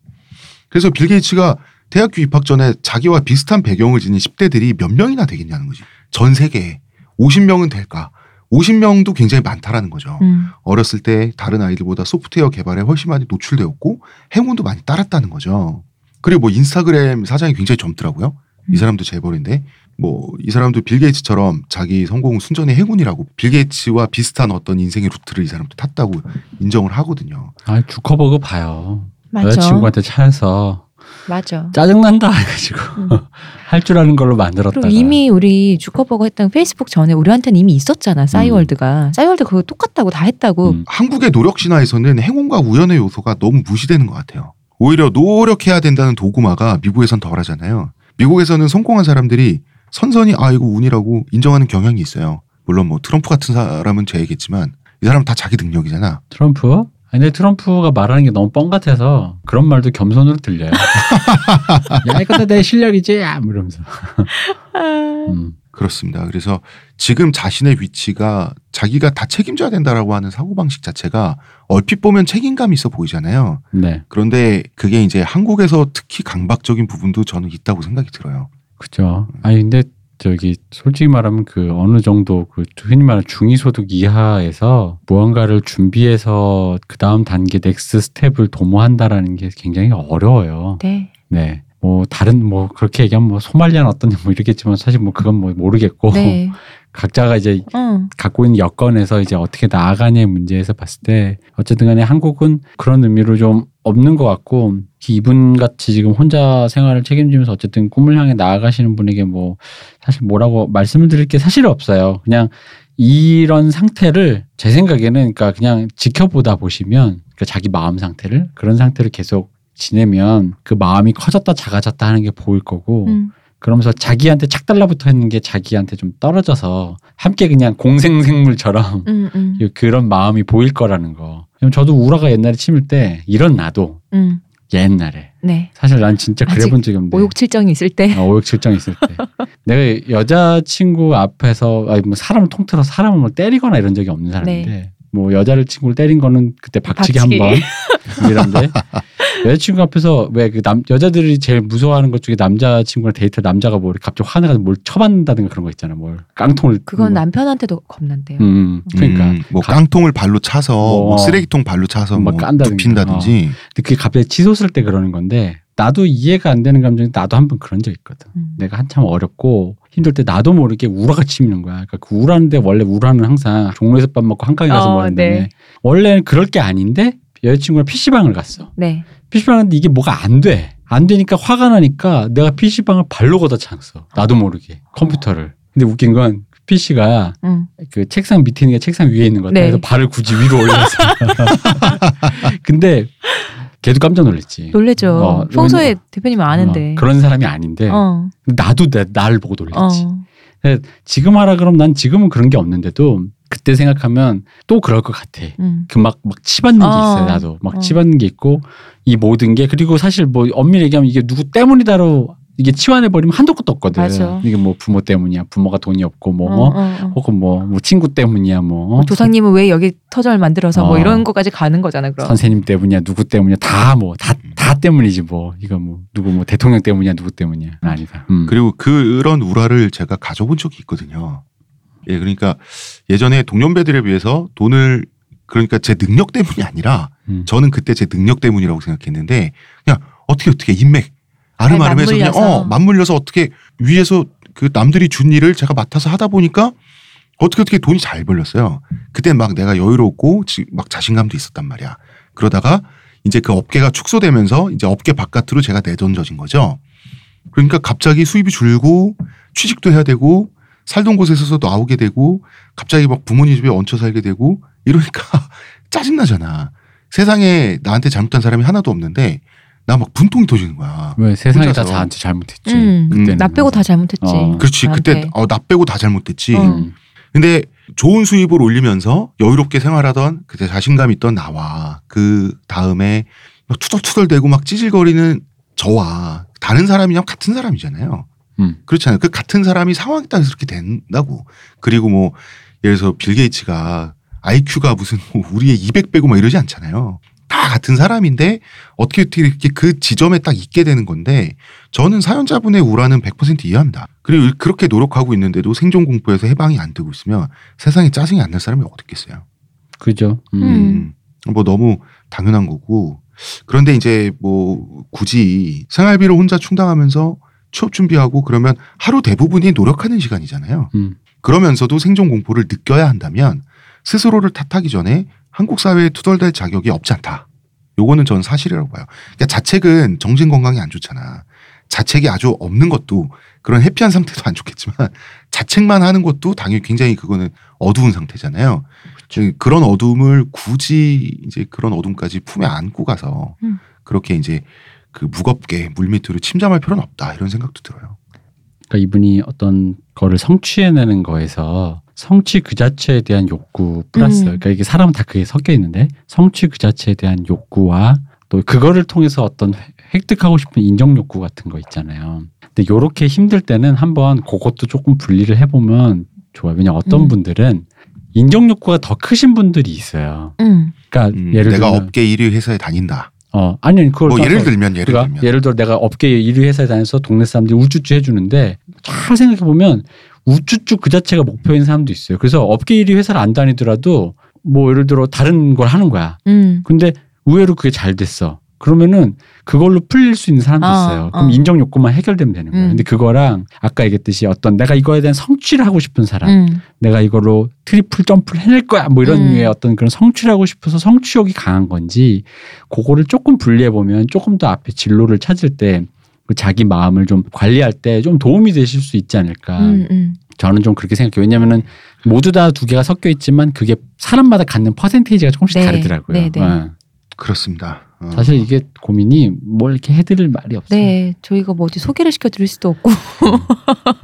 그래서 빌 게이츠가 대학교 입학 전에 자기와 비슷한 배경을 지닌 10대들이 몇 명이나 되겠냐는 거지. 전 세계에 50명은 될까? 50명도 굉장히 많다라는 거죠. 음. 어렸을 때 다른 아이들보다 소프트웨어 개발에 훨씬 많이 노출되었고 행운도 많이 따랐다는 거죠. 그리고 뭐 인스타그램 사장이 굉장히 젊더라고요. 이 음. 사람도 재벌인데 뭐 이 사람도 빌 게이츠처럼 자기 성공 순전히 행운이라고 빌 게이츠와 비슷한 어떤 인생의 루트를 이 사람도 탔다고 인정을 하거든요. 아, 주커버그 봐요. 맞아. 여자친구한테 차여서 맞아. 짜증난다 해가지고 음. 할 줄 아는 걸로 만들었다가 그리고 이미 우리 주커버거 했던 페이스북 전에 우리한테는 이미 있었잖아. 싸이월드가. 싸이월드 그거 똑같다고 다 했다고. 음. 한국의 노력 신화에서는 행운과 우연의 요소가 너무 무시되는 것 같아요. 오히려 노력해야 된다는 도구마가 미국에선 덜하잖아요. 미국에서는 성공한 사람들이 선선히 아 이거 운이라고 인정하는 경향이 있어요. 물론 뭐 트럼프 같은 사람은 죄겠지만 이 사람 다 자기 능력이잖아. 트럼프 아니, 근데 트럼프가 말하는 게 너무 뻥 같아서 그런 말도 겸손으로 들려요. 야, 이것도 내 실력이지? 야, 뭐 이러면서. 음. 그렇습니다. 그래서 지금 자신의 위치가 자기가 다 책임져야 된다라고 하는 사고방식 자체가 얼핏 보면 책임감이 있어 보이잖아요. 네. 그런데 그게 이제 한국에서 특히 강박적인 부분도 저는 있다고 생각이 들어요. 그죠. 아니, 근데 저기 솔직히 말하면 그 어느 정도 그 흔히 말하는 중위소득 이하에서 무언가를 준비해서 그 다음 단계 넥스 스텝을 도모한다라는 게 굉장히 어려워요. 네. 네. 뭐 다른 뭐 그렇게 얘기하면 뭐 소말리아는 어떤 뭐 이러겠지만 사실 뭐 그건 뭐 모르겠고 네. 각자가 이제 응. 갖고 있는 여건에서 이제 어떻게 나아가냐의 문제에서 봤을 때 어쨌든 간에 한국은 그런 의미로 좀 없는 것 같고 이분 같이 지금 혼자 생활을 책임지면서 어쨌든 꿈을 향해 나아가시는 분에게 뭐 사실 뭐라고 말씀을 드릴 게 사실 없어요. 그냥 이런 상태를 제 생각에는 그러니까 그냥 지켜보다 보시면 그러니까 자기 마음 상태를 그런 상태를 계속 지내면 그 마음이 커졌다 작아졌다 하는 게 보일 거고 음. 그러면서 자기한테 착 달라붙어 있는 게 자기한테 좀 떨어져서 함께 그냥 공생생물처럼 음, 음, 그런 마음이 보일 거라는 거. 저도 우라가 옛날에 침을 때 이런 나도 음. 옛날에 네. 사실 난 진짜 그래 아직 본 적이 없는데 오욕칠정이 있을 때. 어, 오욕칠정 있을 때 내가 여자친구 앞에서 아니 뭐 사람을 통틀어 사람을 뭐 때리거나 이런 적이 없는 사람인데 뭐 여자를 친구를 때린 거는 그때 박치기 박치기. 한 번 이런데 여자친구 앞에서 왜 그 남 여자들이 제일 무서워하는 것 중에 남자친구랑 데이트 남자가 뭐 갑자기 화내가지고 뭘 쳐받는다든가 그런 거 있잖아 뭘 깡통을 그건 뭐. 남편한테도 겁난대요. 음, 음. 그러니까 음, 뭐 가- 깡통을 발로 차서 뭐, 뭐 쓰레기통 발로 차서 막뭐 깐다든가. 눕힌다든지 근데 그게 갑자기 치솟을 때 그러는 건데 나도 이해가 안 되는 감정이 나도 한 번 그런 적 있거든. 음. 내가 한참 어렵고 힘들 때 나도 모르게 우라가 치미는 거야. 그러니까 그 우라는데 원래 우라는 항상 종로에서 밥 먹고 한강에 가서 어, 먹는데 네. 원래는 그럴 게 아닌데 여자친구랑 PC방을 갔어. 네. PC방 갔는데 이게 뭐가 안 돼. 안 되니까 화가 나니까 내가 PC방을 발로 걷어 찼어. 나도 모르게 컴퓨터를. 근데 웃긴 건 PC가 음. 그 책상 밑에 있는 게 책상 위에 있는 거다. 네. 그래서 발을 굳이 위로 올렸어. 근데 걔도 깜짝 놀랐지. 놀래죠. 어, 평소에 왜냐면- 대표님 아는데. 어, 그런 사람이 아닌데 어. 나도 내, 나를 보고 놀랐지. 어. 지금 하라 그럼 난 지금은 그런 게 없는데도 그때 생각하면 또 그럴 것 같아. 음. 그막막 치받는 게 어. 있어요. 나도 막 어. 치받는 게 있고 이 모든 게 그리고 사실 뭐 엄밀히 얘기하면 이게 누구 때문이다로 이게 치환해 버리면 한도 끝도 없거든. 맞아. 이게 뭐 부모 때문이야. 부모가 돈이 없고 뭐 어, 어, 어. 혹은 뭐, 뭐 친구 때문이야 뭐뭐 조상님은 왜 여기 터전을 만들어서 뭐 어. 이런 거까지 가는 거잖아, 그럼. 선생님 때문이야 누구 때문이야 다 뭐 다 다 때문이지 뭐 이거 뭐 누구 뭐 대통령 때문이야 누구 때문이야 아니다. 음. 그리고 그런 우라를 제가 가져본 적이 있거든요. 예, 그러니까 예전에 동년배들에 비해서 돈을 그러니까 제 능력 때문이 아니라 음. 저는 그때 제 능력 때문이라고 생각했는데 그냥 어떻게 어떻게 인맥 잘 아름아름해서 그냥. 어 맞물려서 어떻게 위에서 그 남들이 준 일을 제가 맡아서 하다 보니까 어떻게 어떻게 돈이 잘 벌렸어요. 그때 막 내가 여유롭고 지- 막 자신감도 있었단 말이야. 그러다가 이제 그 업계가 축소되면서 이제 업계 바깥으로 제가 내던져진 거죠. 그러니까 갑자기 수입이 줄고 취직도 해야 되고 살던 곳에서 나오게 되고 갑자기 막 부모님 집에 얹혀 살게 되고 이러니까 짜증나잖아. 세상에 나한테 잘못한 사람이 하나도 없는데 나 막 분통이 터지는 거야. 왜 세상이 다 혼자서. 저한테 잘못했지. 음, 그때는. 나 빼고 다 잘못했지. 어. 그렇지. 그때 나한테. 어, 나 빼고 다 잘못됐지. 어. 음. 근데 좋은 수입을 올리면서 여유롭게 생활하던 그때 자신감 있던 나와 그 다음에 막 투덜투덜대고 막 찌질거리는 저와 다른 사람이랑 같은 사람이잖아요. 음. 그렇잖아요. 그 같은 사람이 상황에 따라서 그렇게 된다고. 그리고 뭐 예를 들어서 빌 게이츠가 IQ가 무슨 뭐 우리의 200배고 막 이러지 않잖아요. 다 같은 사람인데 어떻게 어떻게 이렇게 그 지점에 딱 있게 되는 건데 저는 사연자분의 우라는 100% 이해합니다. 그리고 그렇게 노력하고 있는데도 생존 공포에서 해방이 안 되고 있으면 세상에 짜증이 안 날 사람이 어디 있겠어요. 그죠. 음. 음. 음, 뭐 너무 당연한 거고. 그런데 이제 뭐 굳이 생활비를 혼자 충당하면서 취업 준비하고 그러면 하루 대부분이 노력하는 시간이잖아요. 음. 그러면서도 생존 공포를 느껴야 한다면 스스로를 탓하기 전에 한국 사회에 투덜댈 자격이 없지 않다. 요거는 저는 사실이라고 봐요. 그러니까 자책은 정신 건강에 안 좋잖아. 자책이 아주 없는 것도 그런 해피한 상태도 안 좋겠지만 자책만 하는 것도 당연히 굉장히 그거는 어두운 상태잖아요. 즉 그런 어둠을 굳이 이제 그런 어둠까지 품에 안고 가서 음. 그렇게 이제 그 무겁게 물밑으로 침잠할 필요는 없다 이런 생각도 들어요. 그러니까 이분이 어떤 거를 성취해내는 거에서 성취 그 자체에 대한 욕구 플러스 음. 그러니까 이게 사람은 다 그게 섞여 있는데 성취 그 자체에 대한 욕구와 또 그거를 통해서 어떤 획- 획득하고 싶은 인정 욕구 같은 거 있잖아요. 근데 요렇게 힘들 때는 한번 그것도 조금 분리를 해보면 좋아요. 왜냐 면 어떤 음. 분들은 인정 욕구가 더 크신 분들이 있어요. 음. 그러니까 음, 예를 내가 들면 업계 1위 회사에 다닌다. 어 아니 아니, 그걸 뭐 예를 떠나서 들면 예를 그러니까 들면 예를 들어 내가 업계 1위 회사에 다녀서 동네 사람들이 우쭈쭈 해주는데 잘 생각해 보면 우쭈쭈 그 자체가 목표인 사람도 있어요. 그래서 업계 1위 회사를 안 다니더라도 뭐 예를 들어 다른 걸 하는 거야. 음. 근데 의외로 그게 잘 됐어. 그러면은 그걸로 풀릴 수 있는 사람도 어, 있어요. 그럼 어. 인정 욕구만 해결되면 되는 거예요. 음. 근데 그거랑 아까 얘기했듯이 어떤 내가 이거에 대한 성취를 하고 싶은 사람, 음. 내가 이걸로 트리플 점프를 해낼 거야 뭐 이런 음. 류의 어떤 그런 성취를 하고 싶어서 성취욕이 강한 건지 그거를 조금 분리해 보면 조금 더 앞에 진로를 찾을 때그 자기 마음을 좀 관리할 때 좀 도움이 되실 수 있지 않을까 음. 음. 저는 좀 그렇게 생각해요 왜냐면은 모두 다 두 개가 섞여 있지만 그게 사람마다 갖는 퍼센테이지가 조금씩 네. 다르더라고요 네, 네. 어. 그렇습니다. 어. 사실 이게 고민이 뭘 이렇게 해드릴 말이 없어요 네, 저희가 뭐 어디 소개를 시켜드릴 수도 없고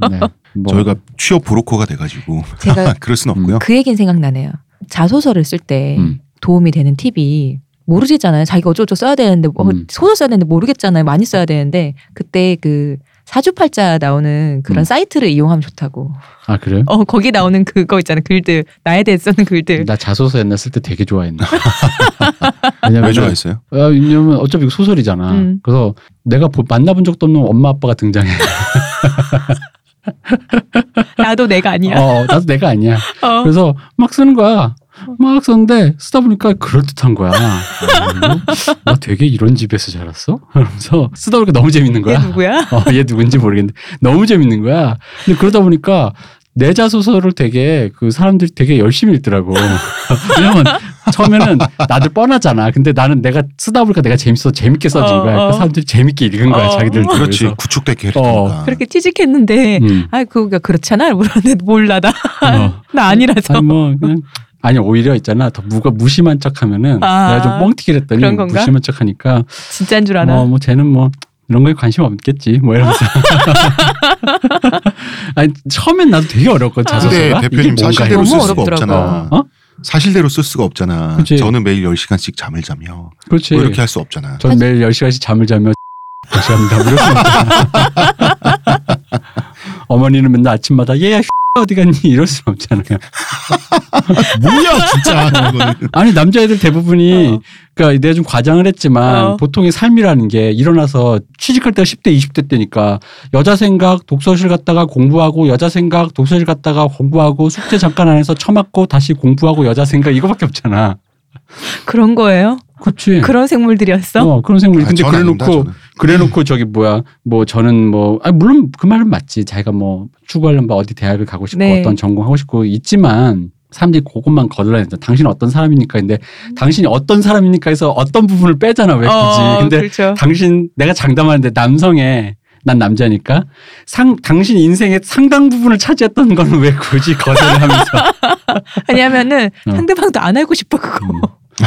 네. 뭐 저희가 취업 브로커가 돼가지고 제가 그럴 순 없고요. 그 얘기는 생각나네요. 자소서를 쓸때 음. 도움이 되는 팁이 모르겠잖아요. 자기가 어쩌고저쩌고 써야 되는데 어, 음. 소설 써야 되는데 모르겠잖아요. 많이 써야 되는데 그때 그 사주팔자 나오는 그런 음. 사이트를 이용하면 좋다고. 아 그래요? 어 거기 나오는 그거 있잖아요. 글들 나에 대해 쓰는 글들. 나 자소서 옛날 쓸 때 되게 좋아했나 왜냐면 왜 좋아했어요? 아, 왜냐면 어차피 이거 소설이잖아. 음. 그래서 내가 보- 만나본 적도 없는 엄마 아빠가 등장해. 나도 내가 아니야. 어, 나도 내가 아니야. 어. 그래서 막 쓰는 거야. 막 썼는데 쓰다 보니까 그럴듯한 거야. 어, 나 되게 이런 집에서 자랐어? 그러면서 쓰다 보니까 너무 재밌는 얘 거야. 누구야? 어, 얘 누군지 모르겠는데 너무 재밌는 거야. 근데 그러다 보니까 내 자소서를 되게 그 사람들이 되게 열심히 읽더라고. 왜냐면 처음에는 나들 뻔하잖아. 근데 나는 내가 쓰다 보니까 내가 재밌어 재밌게 써진 어, 거야. 어. 그 사람들이 재밌게 읽은 거야. 어. 자기들 그렇지 구축된 캐릭터니까. 그렇게 취직했는데 음. 아 그거가 그렇잖아. 물었는데 몰라 나. 어. 나 아니라서. 아니 뭐 그냥 아니 오히려 있잖아 더 무가 무심한 척하면은 아, 내가 좀 뻥튀기를 했더니 그런 건가? 무심한 척하니까 진짜인 줄 아나. 뭐, 뭐 쟤는 뭐 이런 거에 관심 없겠지 뭐 이러면서 아니 처음엔 나도 되게 어려웠거든 아. 자소서가 근데 대표님 사실대로 쓸 수가 어렵더라고. 없잖아. 어? 사실대로 쓸 수가 없잖아. 그치. 저는 매일 10시간씩 잠을 자며 그렇지 뭐 이렇게 할 수 없잖아. 전 매일 10시간씩 잠을 자며 감사합니다. 없잖아. 어머니는 맨날 아침마다 얘야 어디 갔니 이럴 수 없잖아요. 뭐야 진짜. 아니 남자애들 대부분이 어. 그러니까 내가 좀 과장을 했지만 어. 보통의 삶이라는 게 일어나서 취직할 때가 10대 20대 때니까 여자 생각 독서실 갔다가 공부하고 여자 생각 독서실 갔다가 공부하고 숙제 잠깐 안 해서 처맞고 다시 공부하고 여자 생각 이거밖에 없잖아. 그런 거예요? 그렇지. 그런 생물들이었어? 어, 그런 생물이 아, 근데 그래 놓고 저는. 그래놓고 저기 뭐야 뭐 저는 뭐 아, 물론 그 말은 맞지 자기가 뭐 추구하려면 뭐 어디 대학을 가고 싶고 네. 어떤 전공하고 싶고 있지만 사람들이 그것만 거들어야된다. 당신은 어떤 사람이니까 근데 당신이 어떤 사람이니까 해서 어떤 부분을 빼잖아 왜 굳이. 어, 근데 그렇죠. 당신 내가 장담하는데 남성의 난 남자니까 상 당신 인생의 상당 부분을 차지했던 거는 왜 굳이 거절을 하면서 왜냐면은 어. 상대방도 안 알고 싶어 그거. 음.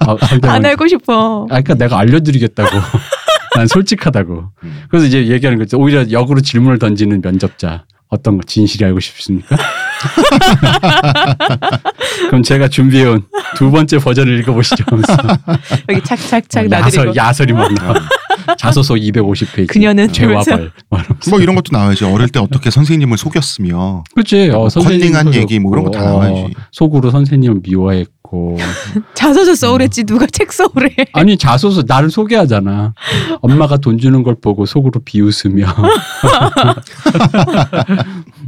아, 안 알고 싶어. 아, 그러니까 내가 알려드리겠다고. 난 솔직하다고. 음. 그래서 이제 얘기하는 거죠. 오히려 역으로 질문을 던지는 면접자. 어떤 거 진실이 알고 싶습니까? 그럼 제가 준비해온 두 번째 버전을 읽어보시죠. 여기 착착착 어, 나들이고. 야설, 야설이 막 나와. 자소서 250페이지. 그녀는 죄와 이러면서. 벌. 막 이러면서. 뭐 이런 것도 나와야지. 어릴 때 어떻게 선생님을 속였으며 그렇지. 어, 뭐 컨닝한 얘기 뭐 이런 거다 어, 나와야지. 속으로 선생님을 미워했고. 자소서 써오랬지 누가 책 써오래. 아니 자소서 나를 소개하잖아. 엄마가 돈 주는 걸 보고 속으로 비웃으며.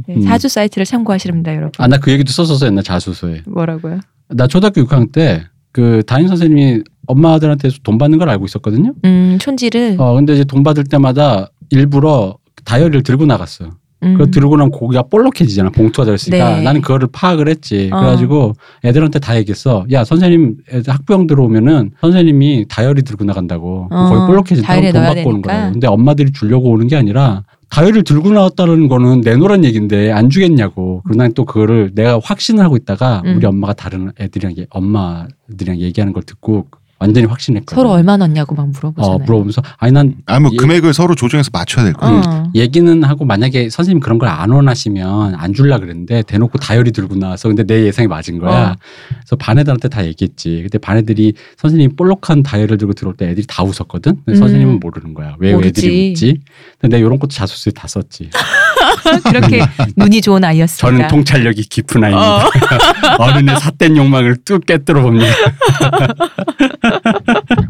네, 음. 사주 사이트를 참고하시랍니다 여러분. 아 나 그 얘기도 썼었어 옛날 자소서에. 뭐라고요? 나 초등학교 6학년 때 그 담임 선생님이 엄마들한테 돈 받는 걸 알고 있었거든요. 음 촌지를. 어 근데 이제 돈 받을 때마다 일부러 다이어리를 들고 나갔어. 음. 그거 들고 나면 고기가 볼록해지잖아. 봉투가 들었으니까. 네. 나는 그거를 파악을 했지. 어. 그래가지고 애들한테 다 얘기했어. 야 선생님 애들 학부형 들어오면은 선생님이 다이어리 들고 나간다고. 어, 거기 볼록해진다고 돈 받고 오는 되니까. 거예요. 근데 엄마들이 주려고 오는 게 아니라 다이어리를 들고 나왔다는 거는 내놓으란 얘기인데 안 주겠냐고. 그리고 난또 그거를 내가 확신을 하고 있다가 음. 우리 엄마가 다른 애들이랑 얘- 엄마들이랑 얘기하는 걸 듣고 완전히 확신했거든. 서로 얼마 넣냐고 막 물어보잖아요. 어, 물어보면서 아니 난 아니 뭐 예. 금액을 서로 조정해서 맞춰야 될 거예요. 어. 얘기는 하고 만약에 선생님 그런 걸 안 원하시면 안 줄라 그랬는데 대놓고 다이어리 들고 나와서 근데 내 예상이 맞은 거야. 어. 그래서 반 애들한테 다 얘기했지. 근데 반 애들이 선생님 볼록한 다이어리를 들고 들어올 때 애들이 다 웃었거든. 근데 음. 선생님은 모르는 거야. 왜 모르지. 애들이 웃지? 근데 내가 이런 것도 자소서에 다 썼지. 그렇게 눈이 좋은 아이였습니다. 저는 통찰력이 깊은 아이입니다. 어. 어른의 삿된 욕망을 뚝 깨뜨려 봅니다.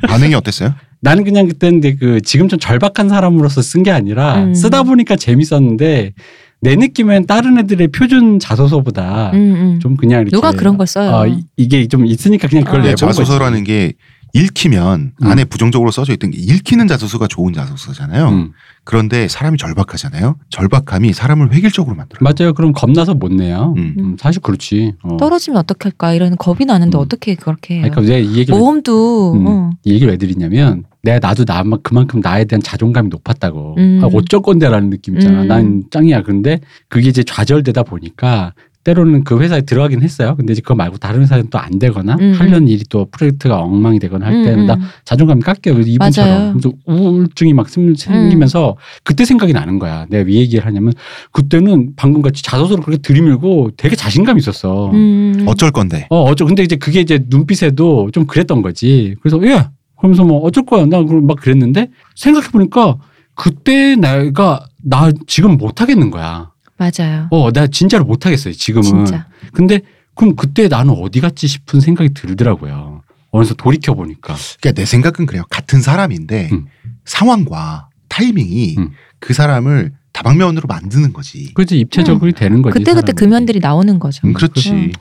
반응이 어땠어요? 나는 그냥 그때 근데 그 지금 좀 절박한 사람으로서 쓴 게 아니라 음. 쓰다 보니까 재밌었는데 내 느낌엔 다른 애들의 표준 자소서보다 음, 음. 좀 그냥 이렇게 누가 그런 걸 써요? 어, 이- 이게 좀 있으니까 그냥 그걸 어. 내본 거지. 자소서라는 게 읽히면 음. 안에 부정적으로 써져 있던 게 읽히는 자소서가 좋은 자소서잖아요. 음. 그런데 사람이 절박하잖아요. 절박함이 사람을 획일적으로 만들어요. 맞아요. 그럼 겁나서 못 내요. 음. 음, 사실 그렇지. 어. 떨어지면 어떡할까 이런 겁이 나는데 음. 어떻게 그렇게 해요? 그러니까 내가 이 얘기를 모험도 음. 어. 이 얘기를 왜 드리냐면 내가 나도 나 그만큼 나에 대한 자존감이 높았다고 음. 아, 어쩔 건데라는 느낌 있잖아 음. 난 짱이야 근데 그게 이제 좌절되다 보니까 때로는 그 회사에 들어가긴 했어요 근데 이제 그거 말고 다른 회사는 또 안 되거나 음. 하려는 일이 또 프로젝트가 엉망이 되거나 할 음, 때마다 음. 자존감이 깎여요 그래서 이분처럼. 음. 그래서 우울증이 막 생- 생기면서 그때 생각이 나는 거야 내가 왜 얘기를 하냐면 그때는 방금 같이 자소서를 그렇게 들이밀고 되게 자신감이 있었어 음. 어쩔 건데. 어, 어쩌, 근데 이제 그게 이제 눈빛에도 좀 그랬던 거지. 그래서, 예! 그러면서 뭐 어쩔 거야. 나 그럼 막 그랬는데 생각해 보니까 그때 내가 나 지금 못 하겠는 거야. 맞아요. 어, 나 진짜로 못 하겠어요. 지금은. 진짜. 근데 그럼 그때 나는 어디 갔지 싶은 생각이 들더라고요. 어느새 돌이켜 보니까. 그러니까 내 생각은 그래요. 같은 사람인데 음. 상황과 타이밍이 음. 그 사람을 다방면으로 만드는 거지. 그래서 입체적으로 되는 거지. 그때 그때. 금연들이 나오는 거죠. 음, 그렇지. 음.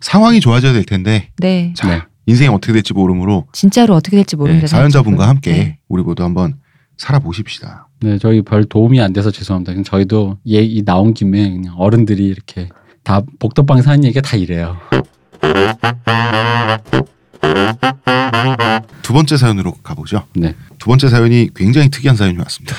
상황이 좋아져야 될 텐데 네. 자 네. 인생이 어떻게 될지 모르므로 진짜로 어떻게 될지 네, 모르는데 사연자분과. 함께 네. 우리 모두 한번 살아보십시다. 네, 저희 별 도움이 안 돼서 죄송합니다. 그냥 저희도 얘기 나온 김에 그냥 어른들이 이렇게 다 복덕방에서 하는 얘기가 다 이래요. 두 번째 사연으로 가보죠. 네. 두 번째 사연이 굉장히 특이한 사연이 왔습니다.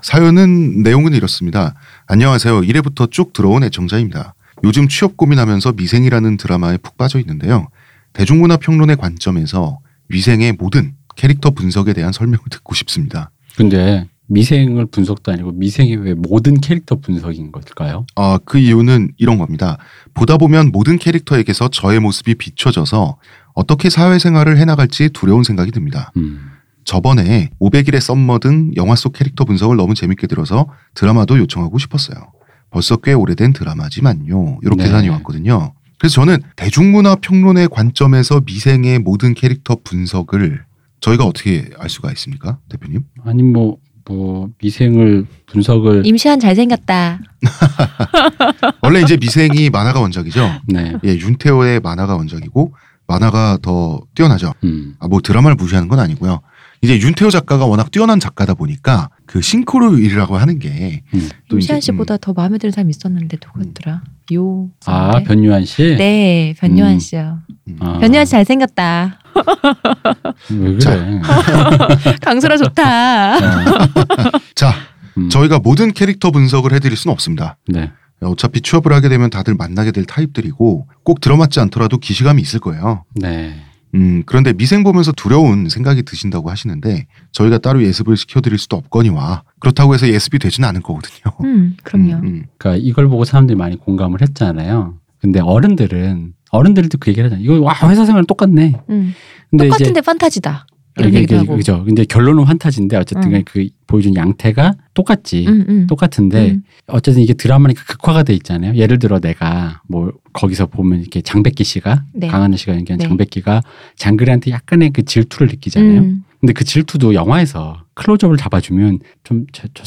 사연은 내용은 이렇습니다. 안녕하세요. 1회부터 쭉 들어온 애청자입니다. 요즘 취업 고민하면서 미생이라는 드라마에 푹 빠져 있는데요. 대중문화 평론의 관점에서 위생의 모든 캐릭터 분석에 대한 설명을 듣고 싶습니다. 근데 미생을 분석도 아니고 미생이 왜 모든 캐릭터 분석인 걸까요? 아, 그 이유는 이런 겁니다. 보다 보면 모든 캐릭터에게서 저의 모습이 비춰져서 어떻게 사회생활을 해나갈지 두려운 생각이 듭니다. 음. 저번에 500일의 썸머 등 영화 속 캐릭터 분석을 너무 재밌게 들어서 드라마도 요청하고 싶었어요. 벌써 꽤 오래된 드라마지만요. 이렇게 네. 사연이 왔거든요. 그래서 저는 대중문화 평론의 관점에서 미생의 모든 캐릭터 분석을 저희가 어떻게 알 수가 있습니까, 대표님? 아니 뭐, 뭐 미생을 분석을 임시완 잘생겼다. 원래 이제 미생이 만화가 원작이죠. 네. 예, 윤태호의 만화가 원작이고 만화가 더 뛰어나죠. 음. 아, 뭐 드라마를 무시하는 건 아니고요. 이제 윤태호 작가가 워낙 뛰어난 작가다 보니까 그 싱크로율이라고 하는 게 음. 또 임시한 이제, 음, 씨보다 더 마음에 드는 사람 있었는데 누구였더라? 요. 아. 변유한 씨. 네, 변요한 음. 씨요. 음. 아. 변요한 씨 잘생겼다. 왜 그래? 자. 강수라 좋다. 자, 음. 저희가 모든 캐릭터 분석을 해드릴 수는 없습니다. 네. 어차피 취업을 하게 되면 다들 만나게 될 타입들이고 꼭 들어맞지 않더라도 기시감이 있을 거예요. 네. 음, 그런데 미생 보면서 두려운 생각이 드신다고 하시는데 저희가 따로 예습을 시켜드릴 수도 없거니와 그렇다고 해서 예습이 되지는 않을 거거든요. 음, 그럼요. 음, 음. 그러니까 이걸 보고 사람들이 많이 공감을 했잖아요. 근데 어른들은 어른들도 그 얘기를 하잖아요. 이거 와 회사 생활 똑같네. 음. 근데 똑같은데 판타지다. 이런 얘기도 하고. 그죠. 근데 결론은 환타지인데 어쨌든 음. 그 보여준 양태가 똑같지. 음, 음. 똑같은데 음. 어쨌든 이게 드라마니까 극화가 돼 있잖아요. 예를 들어 내가 뭐 거기서 보면 이렇게 장백기 씨가 네. 강하늘 씨가 연기한 네. 장백기가 장그리한테 약간의 그 질투를 느끼잖아요. 음. 근데 그 질투도 영화에서 클로즈업을 잡아주면 좀저 저,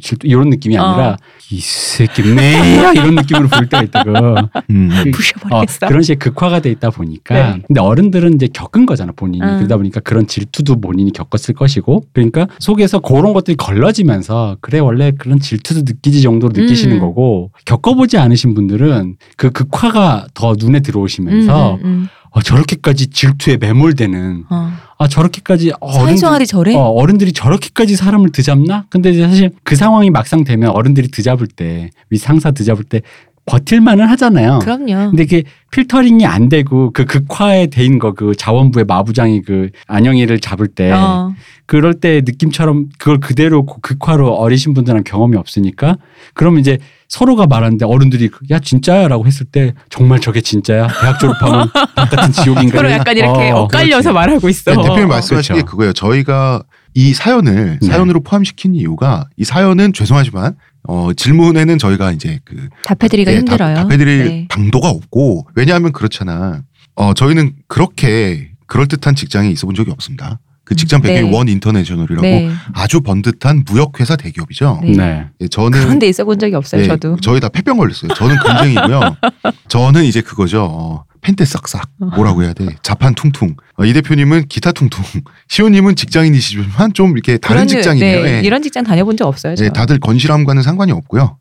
질투 이런 느낌이 어. 아니라 이 새끼 매야 이런 느낌으로 보일 때가 있다고. 음. 어, 부셔버리겠어. 그런 식의 극화가 돼 있다 보니까 네. 근데 어른들은 이제 겪은 거잖아 본인이 음. 그러다 보니까 그런 질투도 본인이 겪었을 것이고 그러니까 속에서 그런 것들이 걸러지면서 그래 원래 그런 질투도 느끼지 정도로 느끼시는 음. 거고 겪어보지 않으신 분들은 그 극화가 더 눈에 들어오시면서 음, 음, 음. 어, 저렇게까지 질투에 매몰되는 어. 아 저렇게까지 어른들 사회생활이 저래? 어, 어른들이 저렇게까지 사람을 드잡나? 근데 사실 그 상황이 막상 되면 어른들이 드잡을 때, 위 상사 드잡을 때 버틸만은 하잖아요. 그럼요. 근데 이게 필터링이 안 되고 그 극화에 돼인 거 그 자원부의 마부장이 그 안영이를 잡을 때 어. 그럴 때 느낌처럼 그걸 그대로 고- 극화로 어리신 분들은 경험이 없으니까 그러면 이제 서로가 말하는데 어른들이 그, 야 진짜야라고 했을 때 정말 저게 진짜야 대학 졸업하면 같은 지옥인가 서로 약간 이렇게 어, 엇갈려서 말하고 있어. 네, 대표님 어, 말씀하신 그렇죠. 게 그거예요. 저희가 이 사연을 네. 사연으로 포함시킨 이유가 이 사연은 죄송하지만 어, 질문에는 저희가 이제 그 답해드리기가 예, 힘들어요. 답, 답해드릴 네. 방도가 없고 왜냐하면 그렇잖아. 어, 저희는 그렇게 그럴듯한 직장에 있어 본 적이 없습니다. 그 직장 배경이 네. 원 인터내셔널이라고 네. 아주 번듯한 무역회사 대기업이죠. 네. 네. 예, 저는 그런 데 있어 본 적이 없어요, 예, 저도. 저희 다 폐병 걸렸어요. 저는 글쟁이고요. 저는 이제 그거죠. 어, 펜대 싹싹 뭐라고 해야 돼? 자판 퉁퉁. 어, 이 대표님은 기타 퉁퉁. 시호님은 직장인이시지만 좀 이렇게 다른 직장이네요. 네, 예. 이런 직장 다녀본 적 없어요. 저. 예, 다들 건실함과는 상관이 없고요.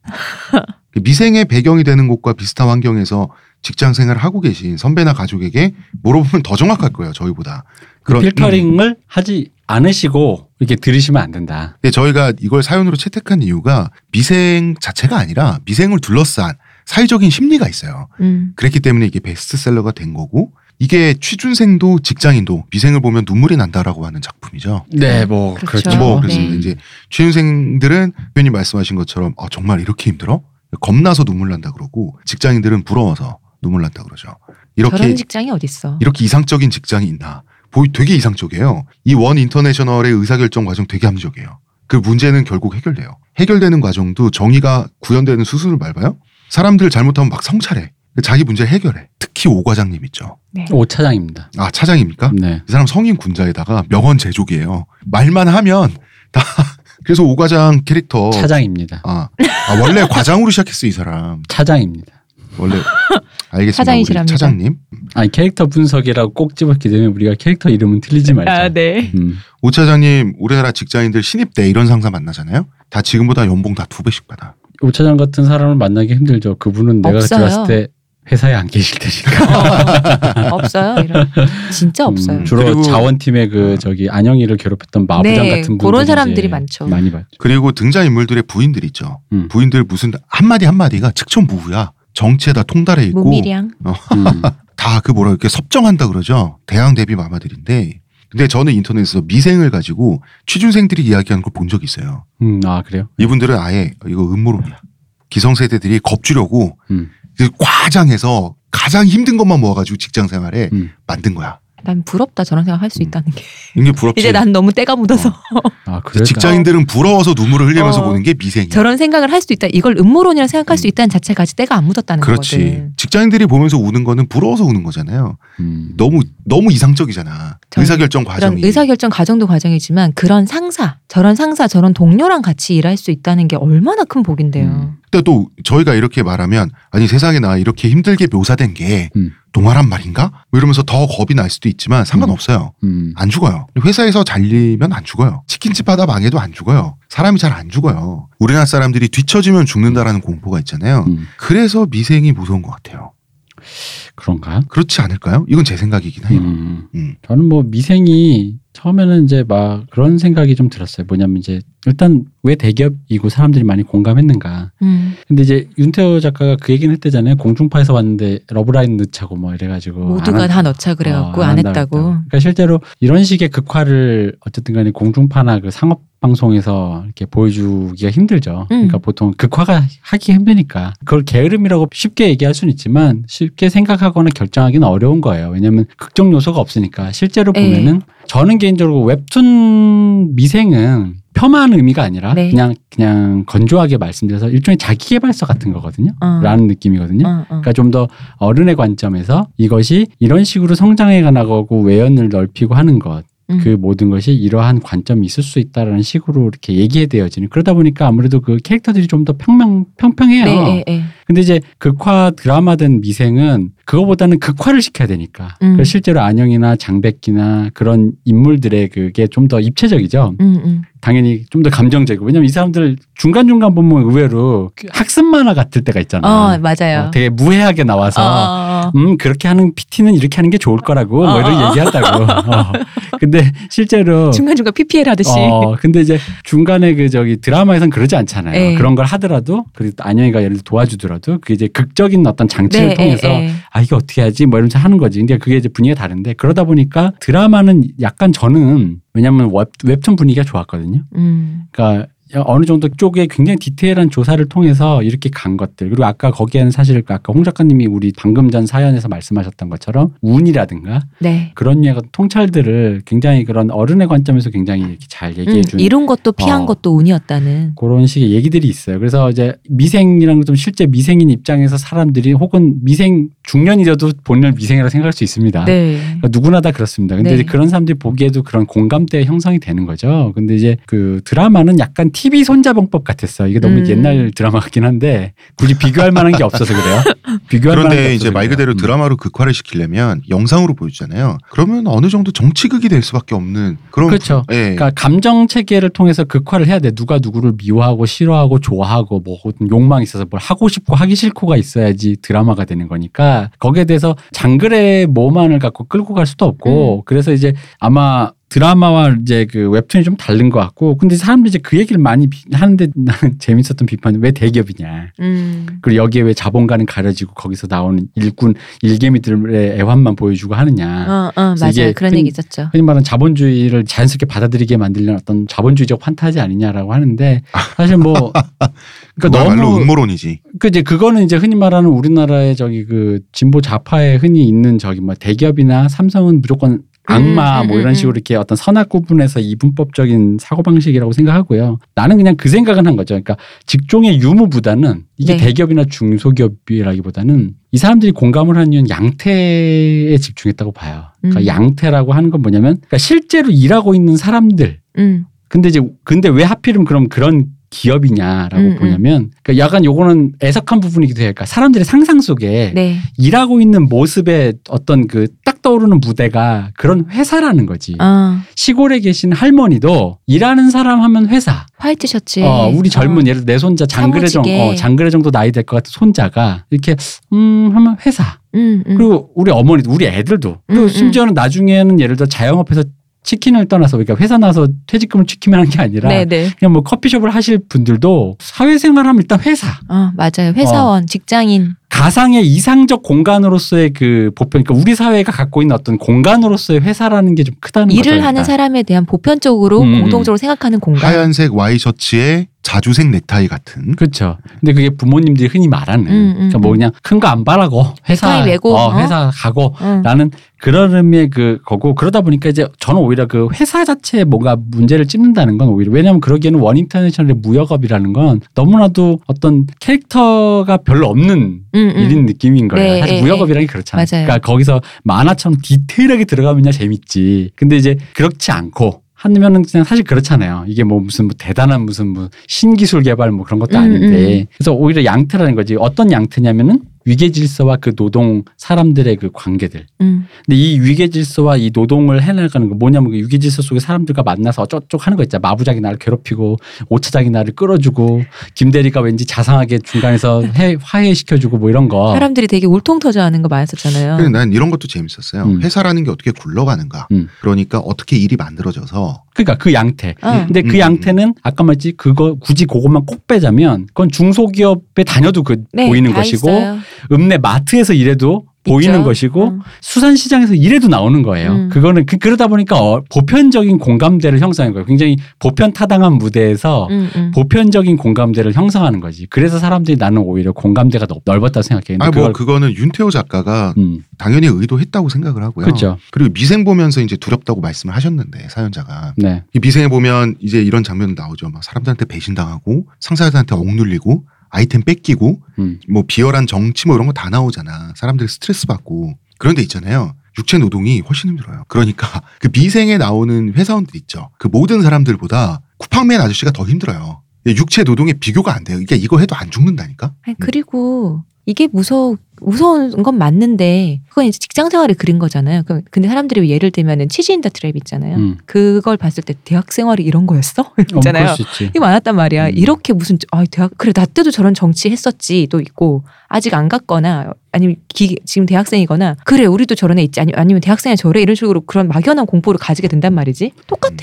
그 미생의 배경이 되는 곳과 비슷한 환경에서 직장 생활을 하고 계신 선배나 가족에게 물어보면 더 정확할 거예요. 저희보다. 그 그런- 음. 필터링을 하지 않으시고 이렇게 들으시면 안 된다. 근데 저희가 이걸 사연으로 채택한 이유가 미생 자체가 아니라 미생을 둘러싼 사회적인 심리가 있어요. 음. 그랬기 때문에 이게 베스트셀러가 된 거고 이게 취준생도 직장인도 미생을 보면 눈물이 난다라고 하는 작품이죠. 네, 뭐 그렇죠. 그렇죠. 뭐 네. 그렇습니다. 이제 취준생들은 표현님 말씀하신 것처럼 아, 정말 이렇게 힘들어? 겁나서 눈물 난다 그러고 직장인들은 부러워서 눈물 난다 그러죠. 이렇게 저런 직장이 어딨어. 이렇게 이상적인 직장이 있나? 보이 되게 이상적이에요. 이 원 인터내셔널의 의사결정 과정 되게 합리적이에요. 그 문제는 결국 해결돼요. 해결되는 과정도 정의가 구현되는 수순을 밟아요. 사람들 잘못하면 막 성찰해. 자기 문제 해결해. 특히 오 과장님 있죠. 네. 오 차장입니다. 아 차장입니까? 네. 이 사람 성인 군자에다가 명언 제조기예요. 말만 하면 다 그래서 오 과장 캐릭터 차장입니다. 아, 아, 원래 과장으로 시작했어 이 사람. 차장입니다. 원래 알겠습니다. 차장이시랍니다. 차장님. 아니 캐릭터 분석이라고 꼭 집었기 때문에 우리가 캐릭터 이름은 틀리지 말자. 아, 네. 음. 오 차장님 우리나라 직장인들 신입 때 이런 상사 만나잖아요. 다 지금보다 연봉 다 두 배씩 받아. 오 차장 같은 사람을 만나기 힘들죠. 그분은 내가 없어요. 들어갔을 때 회사에 안 계실 테니까. 없어요. 이런. 진짜 없어요. 음, 주로 그리고- 자원팀의 그 저기 안영이를 괴롭혔던 마부장 네, 같은 그런 사람들이 많죠. 많이 봤죠. 그리고 등장 인물들의 부인들 있죠. 음. 부인들 무슨 한 마디 한 마디가 측천무후야. 정치에 다 통달해 있고 무미량. 음. 다그 뭐라 이렇게 섭정한다 그러죠. 대항 대비 마마들인데. 근데 저는 인터넷에서 미생을 가지고 취준생들이 이야기하는 걸 본 적이 있어요. 음, 아 그래요? 이분들은 아예 이거 음모론이야. 기성세대들이 겁주려고 음. 그 과장해서 가장 힘든 것만 모아가지고 직장 생활에 음. 만든 거야. 난 부럽다 저런 생각 할수 음. 있다는 게. 이게 부럽지. 이제 난 너무 때가 묻어서 아 그래. 직장인들은 부러워서 눈물을 흘리면서 어. 보는 게 미생이야. 저런 생각을 할 수 있다. 이걸 음모론이라 생각할 수 있다는 자체가 아직 때가 안 묻었다는 그렇지. 거거든. 직장인들이 보면서 우는 거는 부러워서 우는 거잖아요. 음. 너무 너무 이상적이잖아. 전 의사결정 과정이. 의사결정 과정도 과정이지만 그런 상사, 저런 상사, 저런 동료랑 같이 일할 수 있다는 게 얼마나 큰 복인데요. 음. 근데 또 저희가 이렇게 말하면 아니 세상에 나 이렇게 힘들게 묘사된 게 음. 동화란 말인가? 뭐 이러면서 더 겁이 날 수도 있지만 상관없어요. 음. 안 죽어요. 회사에서 잘리면 안 죽어요. 치킨집 하다 망해도 안 죽어요. 사람이 잘 안 죽어요. 우리나라 사람들이 뒤처지면 죽는다라는 공포가 있잖아요. 음. 그래서 미생이 무서운 것 같아요. 그런가? 그렇지 않을까요? 이건 제 생각이긴 해요. 음. 음. 저는 뭐 미생이 처음에는 이제 막 그런 생각이 좀 들었어요. 뭐냐면 이제 일단 왜 대기업이고 사람들이 많이 공감했는가. 음. 근데 이제 윤태호 작가가 그 얘기는 했대잖아요. 공중파에서 왔는데 러브라인 넣자고 뭐 이래가지고 모두가 안다 한- 넣자 그래갖고 어, 안 한다고 했다고. 했다고. 그러니까 실제로 이런 식의 극화를 어쨌든 간에 공중파나 그 상업 방송에서 이렇게 보여주기가 힘들죠. 음. 그러니까 보통 극화가 하기 힘드니까 그걸 게으름이라고 쉽게 얘기할 수는 있지만 쉽게 생각하거나 결정하기는 어려운 거예요. 왜냐하면 극적 요소가 없으니까 실제로 네. 보면은 저는 개인적으로 웹툰 미생은 폄하한 의미가 아니라 네. 그냥 그냥 건조하게 말씀드려서 일종의 자기 개발서 같은 거거든요. 어. 라는 느낌이거든요. 어, 어. 그러니까 좀 더 어른의 관점에서 이것이 이런 식으로 성장해 가나가고 외연을 넓히고 하는 것. 음. 그 모든 것이 이러한 관점이 있을 수 있다라는 식으로 이렇게 얘기해 되어지는 그러다 보니까 아무래도 그 캐릭터들이 좀 더 평명 평평해요. 네, 네, 네. 근데 이제 극화 드라마된 미생은 그거보다는 극화를 시켜야 되니까 음. 그래서 실제로 안영이나 장백기나 그런 인물들의 그게 좀 더 입체적이죠. 음, 음. 당연히 좀 더 감정적이고 왜냐면 이 사람들 중간 중간 보면 의외로 그 학습 만화 같을 때가 있잖아. 어 맞아요. 어, 되게 무해하게 나와서 어, 어, 음 그렇게 하는 PT는 이렇게 하는 게 좋을 거라고 뭐 이런 어, 어. 얘기한다고. 어. 근데 실제로 중간 중간 PPL 하듯이. 어, 근데 이제 중간에 그 저기 드라마에선 그러지 않잖아요. 네. 그런 걸 하더라도 그리고 또 안영이가 예를 들어 도와주더라도 그게 이제 극적인 어떤 장치를 네, 통해서 예, 예. 아 이게 어떻게 하지 뭐 이러면서 하는 거지. 근데 그게 이제 분위기가 다른데 그러다 보니까 드라마는 약간 저는 왜냐면 웹, 웹툰 분위기가 좋았거든요. 음. 그러니까 어느 정도 쪽에 굉장히 디테일한 조사를 통해서 이렇게 간 것들 그리고 아까 거기에는 사실 아까 홍 작가님이 우리 방금 전 사연에서 말씀하셨던 것처럼 운이라든가 네. 그런 류의 통찰들을 굉장히 그런 어른의 관점에서 굉장히 이렇게 잘 얘기해 음, 준 이룬 것도 피한 어. 것도 운이었다는. 그런 식의 얘기들이 있어요. 그래서 이제 미생이라는 좀 실제 미생인 입장에서 사람들이 혹은 미생 중년이라도 본인을 미생이라고 생각할 수 있습니다. 네. 그러니까 누구나 다 그렇습니다. 근데 네. 그런 사람들이 보기에도 그런 공감대 형성이 되는 거죠. 근데 이제 그 드라마는 약간 TV 손자병법 같았어요. 이게 너무 음. 옛날 드라마 같긴 한데 굳이 비교할 만한 게 없어서 그래요. 비교할 만한 게 그런데 이제 말 그래요. 그대로 음. 드라마로 극화를 시키려면 영상으로 보여주잖아요. 그러면 어느 정도 정치극이 될 수밖에 없는 그런 그렇죠. 예. 그러니까 감정 체계를 통해서 극화를 해야 돼. 누가 누구를 미워하고 싫어하고 좋아하고 뭐 어떤 욕망이 있어서 뭘 하고 싶고 하기 싫고가 있어야지 드라마가 되는 거니까 거기에 대해서 장글의 모만을 갖고 끌고 갈 수도 없고 그래서 이제 아마 드라마와 이제 그 웹툰이 좀 다른 것 같고 근데 사람들이 이제 그 얘기를 많이 비- 하는데 나는 재밌었던 비판은 왜 대기업이냐 음. 그리고 여기에 왜 자본가는 가려지고 거기서 나오는 일꾼 일개미들의 애환만 보여주고 하느냐 어, 어, 맞아요. 이게 그런 흔- 얘기 있었죠. 흔히 말하는 자본주의를 자연스럽게 받아들이게 만들려는 어떤 자본주의적 판타지 아니냐라고 하는데 사실 뭐 그러니까 그거야말로 너무 음모론이지. 그 이제 그거는 이제 흔히 말하는 우리나라의 저기 그 진보 좌파에 흔히 있는 저기 뭐 대기업이나 삼성은 무조건 악마 음, 뭐 음, 이런 음, 식으로 이렇게 어떤 선악 구분해서 이분법적인 사고 방식이라고 생각하고요. 나는 그냥 그 생각은 한 거죠. 그러니까 직종의 유무보다는 이게 네. 대기업이나 중소기업이라기보다는 이 사람들이 공감을 하는 이유는 양태에 집중했다고 봐요. 그러니까 음. 양태라고 하는 건 뭐냐면 그러니까 실제로 일하고 있는 사람들. 음. 근데 이제 근데 왜 하필이면 그럼 그런 기업이냐라고 음, 음. 보냐면 그러니까 약간 요거는 애석한 부분이기도 해요. 그러니까 사람들의 상상 속에 네. 일하고 있는 모습의 어떤 그 딱 떠오르는 무대가 그런 회사라는 거지. 아, 시골에 계신 할머니도 일하는 사람 하면 회사. 화이트 셔츠에. 어, 우리 젊은 어. 예를 들어 내 손자 장그래 정. 어, 장그래 정도 나이 될 것 같은 손자가 이렇게 음 하면 회사. 음, 음. 그리고 우리 어머니, 우리 애들도. 그리고 음, 심지어는 나중에는 예를 들어 자영업해서 치킨을 떠나서 그러니까 회사 나서 퇴직금을 치킨을 하는 게 아니라 네네. 그냥 뭐 커피숍을 하실 분들도 사회생활하면 일단 회사. 어, 맞아요. 회사원, 어. 직장인. 가상의 이상적 공간으로서의 그 보편, 그러니까 우리 사회가 갖고 있는 어떤 공간으로서의 회사라는 게 좀 크다는 거죠. 일을 하는 그러니까. 사람에 대한 보편적으로 음, 음. 공통적으로 생각하는 공간. 하얀색 와이셔츠에 자주색 넥타이 같은. 그렇죠. 근데 그게 부모님들이 흔히 말하는. 음, 음, 그러니까 뭐 음. 그냥 큰 거 안 바라고 회사 넥타이 메고, 어, 어? 회사 가고 응. 라는 그런 의미의 그 거고 그러다 보니까 이제 저는 오히려 그 회사 자체에 뭔가 문제를 찝는다는 건 오히려 왜냐하면 그러기에는 원 인터내셔널의 무역업이라는 건 너무나도 어떤 캐릭터가 별로 없는 음, 음. 일인 느낌인 거예요. 네, 사실 예, 무역업이라는 게 그렇잖아요. 맞아요. 그러니까 거기서 만화처럼 디테일하게 들어가면야 재밌지. 근데 이제 그렇지 않고 하면은 그냥 사실 그렇잖아요. 이게 뭐 무슨 뭐 대단한 무슨 뭐 신기술 개발 뭐 그런 것도 음, 아닌데. 음. 그래서 오히려 양태라는 거지. 어떤 양태냐면은 위계 질서와 그 노동 사람들의 그 관계들. 음. 근데 이 위계 질서와 이 노동을 해나가는 거 뭐냐면 그 위계 질서 속에 사람들과 만나서 어쩌고저쩌고 하는 거 있잖아. 마부장이 나를 괴롭히고 오차장이 나를 끌어주고 김대리가 왠지 자상하게 중간에서 해, 화해시켜주고 뭐 이런 거. 사람들이 되게 울통터져 하는 거 많았었잖아요. 그래서 난 이런 것도 재밌었어요. 음. 회사라는 게 어떻게 굴러가는가. 음. 그러니까 어떻게 일이 만들어져서 그러니까 그 양태. 어. 근데 그 음, 양태는 아까 말했지 그거 굳이 그것만 꼭 빼자면 그건 중소기업에 다녀도 그 네, 보이는 다 것이고 있어요. 읍내 마트에서 일해도 보이는. 것이고 어. 수산시장에서 일해도 나오는 거예요. 음. 그거는 그, 그러다 보니까 어, 보편적인 공감대를 형성하는 거예요. 굉장히 보편 타당한 무대에서 음, 음. 보편적인 공감대를 형성하는 거지. 그래서 사람들이 나는 오히려 공감대가 넓- 넓었다고 생각해요. 아 뭐 그거는 윤태호 작가가 음, 당연히 의도했다고 생각을 하고요. 그렇죠. 그리고 미생 보면서 이제 두렵다고 말씀을 하셨는데 사연자가 네. 이 미생에 보면 이제 이런 장면 나오죠. 막 사람들한테 배신당하고 상사들한테 억눌리고 아이템 뺏기고 음. 뭐 비열한 정치 뭐 이런 거 다 나오잖아. 사람들이 스트레스 받고 그런 데 있잖아요. 육체 노동이 훨씬 힘들어요. 그러니까 그 미생에 나오는 회사원들 있죠. 그 모든 사람들보다 쿠팡맨 아저씨가 더 힘들어요. 육체 노동에 비교가 안 돼요. 그러니까 이거 해도 안 죽는다니까. 아니, 그리고 이게 무서운 무서운 건 맞는데 그건 이제 직장 생활을 그린 거잖아요. 그- 근데 사람들이 왜 예를 들면은 치즈인더 트랩 있잖아요. 음. 그걸 봤을 때 대학 생활이 이런 거였어? 어, 있잖아요. 있지. 이게 많았단 말이야. 음. 이렇게 무슨 아 대학 그래 나 때도 저런 정치 했었지 또 있고 아직 안 갔거나 아니면 기, 지금 대학생이거나 그래 우리도 저런 애 있지 아니, 아니면 대학생이 저래 이런 식으로 그런 막연한 공포를 가지게 된단 말이지. 똑같아.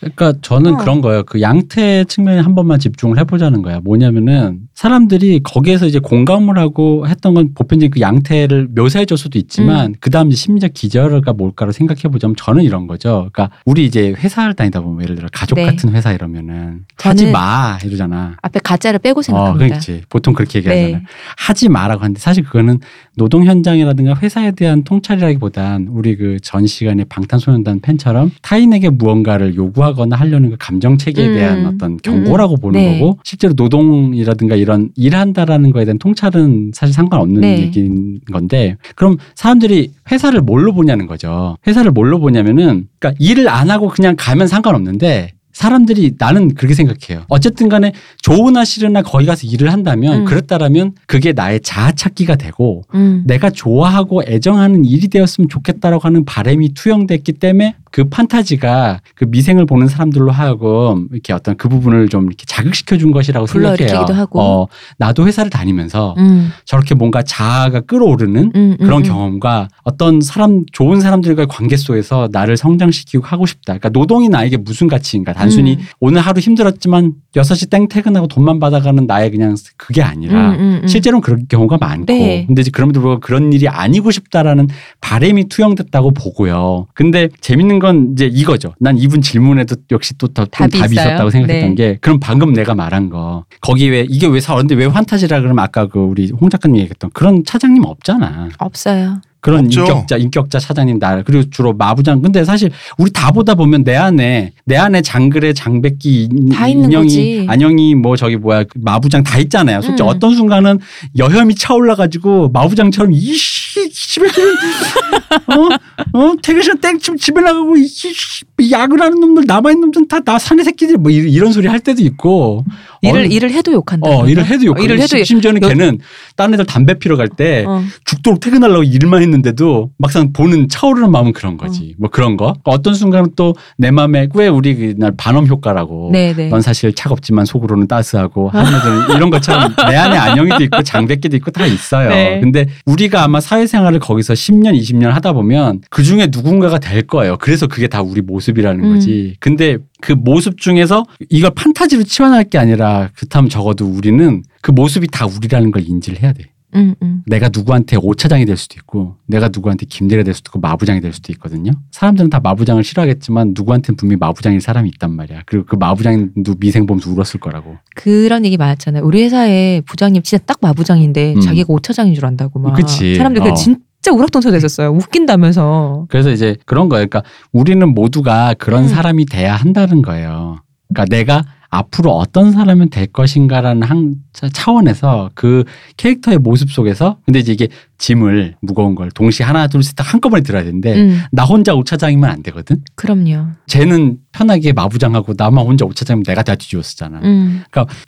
그러니까 저는 어. 그런 거예요. 그 양태 측면에 한 번만 집중을 해보자는 거야. 뭐냐면은 사람들이 거기에서 이제 공감을 하고 했던 건 보편적인 그 양태를 묘사해줄 수도 있지만 그 다음 이제 심리적 기저가 뭘까를 생각해보자면 저는 이런 거죠. 그러니까 우리 이제 회사를 다니다 보면 예를 들어 가족 네. 같은 회사 이러면은 하지 마 이러잖아. 앞에 가짜를 빼고 어, 생각합니다. 그렇지. 보통 그렇게 얘기하잖아요. 네. 하지 마라고 하는데 사실 그거는 노동 현장이라든가 회사에 대한 통찰이라기보단 우리 그 전 시간에 방탄소년단 팬처럼 타인에게 무언가를 요구하거나 하려는 그 감정 체계에 음. 대한 어떤 경고라고 보는 네. 거고 실제로 노동이라든가 이런 일한다라는 거에 대한 통찰은 사실 상관없는 네. 얘기인 건데 그럼 사람들이 회사를 뭘로 보냐는 거죠. 회사를 뭘로 보냐면은 그러니까 일을 안 하고 그냥 가면 상관없는데 사람들이 나는 그렇게 생각해요. 어쨌든 간에 좋으나 싫으나 거기 가서 일을 한다면 음. 그랬다라면 그게 나의 자아 찾기가 되고 음. 내가 좋아하고 애정하는 일이 되었으면 좋겠다라고 하는 바람이 투영됐기 때문에 그 판타지가 그 미생을 보는 사람들로 하여금 이렇게 어떤 그 부분을 좀 이렇게 자극시켜 준 것이라고 생각해요. 어, 나도 회사를 다니면서 음. 저렇게 뭔가 자아가 끌어오르는 음, 그런 음, 음. 경험과 어떤 사람 좋은 사람들과의 관계 속에서 나를 성장시키고 하고 싶다. 그러니까 노동이 나에게 무슨 가치인가? 단순히 음. 오늘 하루 힘들었지만 6시 땡 퇴근하고 돈만 받아가는 나의 그냥 그게 아니라 음, 음, 음. 실제로는 그런 경우가 많고 네. 근데 이제 그럼에도 불구하고 그런 일이 아니고 싶다라는 바램이 투영됐다고 보고요. 근데 재밌는 건 이제 이거죠. 난 이분 질문에도 역시 또더 답이 답이? 있었다고 생각했던 네. 게 그럼 방금 내가 말한 거 거기 왜 이게 왜 사는데 왜 환타지라 그러면 아까 그 우리 홍 작가님 얘기했던 그런 차장님 없잖아. 없어요. 그런 없죠. 인격자 인격자 차장님 날 그리고 주로 마부장 근데 사실 우리 다 보다 보면 내 안에 내 안에 장글에 장백기 인- 인형이. 안영이 뭐 저기 뭐야 그 마부장 다 있잖아요. 솔직히 음. 어떤 순간은 여혐이 차올라 가지고 마부장처럼 이씨 집에 어 어 퇴근 시간 땡쯤 집에 나가고 야근 하는 놈들 남아 있는 놈들 다나 사내 새끼들 뭐 이- 이런 소리 할 때도 있고 일을 어, 일을 해도 욕한다. 어 일을 해도 욕. 일을 해도 심지어는 여- 걔는 다른 애들 담배 피러 갈때 어. 죽도록 퇴근하려고 일만 했는데도 막상 보는 차오르는 마음은 그런 거지. 뭐 그런 거. 어떤 순간은 또내 마음에 왜 우리 그날 반엄 효과라고. 네네. 넌 사실 차갑지만 속으로는 따스하고 애들은 이런 것처럼 내 안에 안영이도 있고 장백기도 있고 다 있어요. 네. 근데 우리가 아마 사회생활을 거기서 10년, 20년 하다 보면 그 중에 누군가가 될 거예요. 그래서 그게 다 우리 모습이라는 음. 거지. 근데 그 모습 중에서 이걸 판타지로 치환할 게 아니라 그렇다면 적어도 우리는 그 모습이 다 우리라는 걸 인지를 해야 돼. 음, 음. 내가 누구한테 오차장이 될 수도 있고 내가 누구한테 김대리가 될 수도 있고 마부장이 될 수도 있거든요. 사람들은 다 마부장을 싫어하겠지만 누구한테는 분명히 마부장일 사람이 있단 말이야. 그리고 그 마부장도 미생 보면서 울었을 거라고. 그런 얘기 많았잖아요. 우리 회사에 부장님 진짜 딱 마부장인데 음. 자기가 오차장인 줄 안다고 막. 그치. 사람들이 그 어. 진짜 우락통솔했었어요. 웃긴다면서. 그래서 이제 그런 거예요. 그러니까 우리는 모두가 그런 음. 사람이 돼야 한다는 거예요. 그러니까 내가 앞으로 어떤 사람이 될 것인가라는 한 차- 차원에서 그 캐릭터의 모습 속에서 근데 이제 이게 짐을 무거운 걸 동시에 하나 둘셋 한꺼번에 들어야 되는데 음, 나 혼자 오차장이면 안 되거든. 그럼요. 쟤는 편하게 마부장하고 나만 혼자 오차장이면 내가 다 뒤집어 쓰잖아. 음,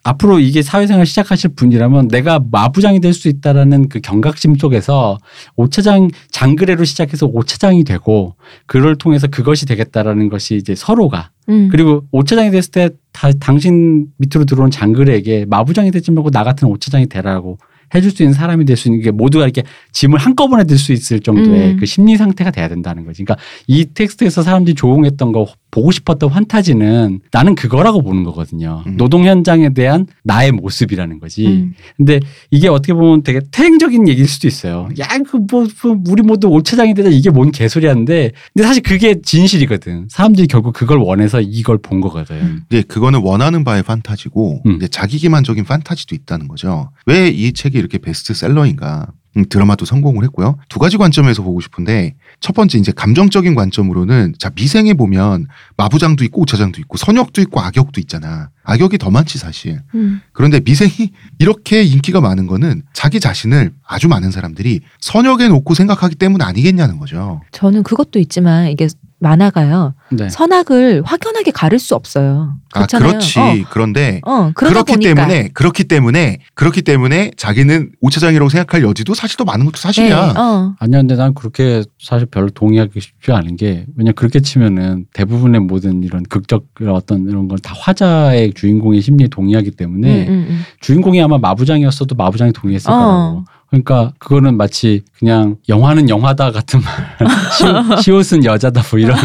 앞으로 이게 사회생활 시작하실 분이라면 내가 마부장이 될 수 있다라는 그 경각심 속에서 오차장 장그래로 시작해서 오차장이 되고 그를 통해서 그것이 되겠다라는 것이 이제 서로가 음. 그리고 오차장이 됐을 때 다, 당신 밑으로 들어온 장그래에게 마부장이 되지 말고 나 같은 오차장이 되라고 해줄 수 있는 사람이 될 수 있는 게 모두가 이렇게 짐을 한꺼번에 들 수 있을 정도의 음. 그 심리 상태가 돼야 된다는 거지. 그러니까 이 텍스트에서 사람들이 조롱했던 거 보고 싶었던 환타지는 나는 그거라고 보는 거거든요. 음. 노동 현장에 대한 나의 모습이라는 거지. 음. 근데 이게 어떻게 보면 되게 태행적인 얘기일 수도 있어요. 야, 그 뭐, 뭐 우리 모두 오차장이 되자 이게 뭔 개소리하는데 근데 사실 그게 진실이거든. 사람들이 결국 그걸 원해서 이걸 본 거거든. 이제 그거는 원하는 바의 판타지고 음. 이제 자기 기만적인 판타지도 있다는 거죠. 왜 이 책이 이렇게 베스트셀러인가? 음, 드라마도 성공을 했고요. 두 가지 관점에서 보고 싶은데 첫 번째 이제 감정적인 관점으로는 자 미생에 보면 마부장도 있고 오차장도 있고 선역도 있고 악역도 있잖아. 악역이 더 많지 사실. 음. 그런데 미생이 이렇게 인기가 많은 거는 자기 자신을 아주 많은 사람들이 선역에 놓고 생각하기 때문 아니겠냐는 거죠. 저는 그것도 있지만 이게 만화가요. 네. 선악을 확연하게 가릴 수 없어요. 아 그렇잖아요. 그렇지. 어. 그런데 어, 그렇기 보니까 때문에 그렇기 때문에 그렇기 때문에 자기는 오차장이라고 생각할 여지도 사실 더 많은 것도 사실이야. 네, 어. 아니야, 근데 난 그렇게 사실 별로 동의하기 쉽지 않은 게 왜냐 면 그렇게 치면은 대부분의 모든 이런 극적 어떤 이런 걸다 화자의 주인공의 심리에 동의하기 때문에 음, 음, 음. 주인공이 아마 마부장이었어도 마부장이 동의했을 어. 거라고. 그러니까 그거는 마치 그냥 영화는 영화다 같은 말, 시옷, 시옷은 여자다 뭐 이런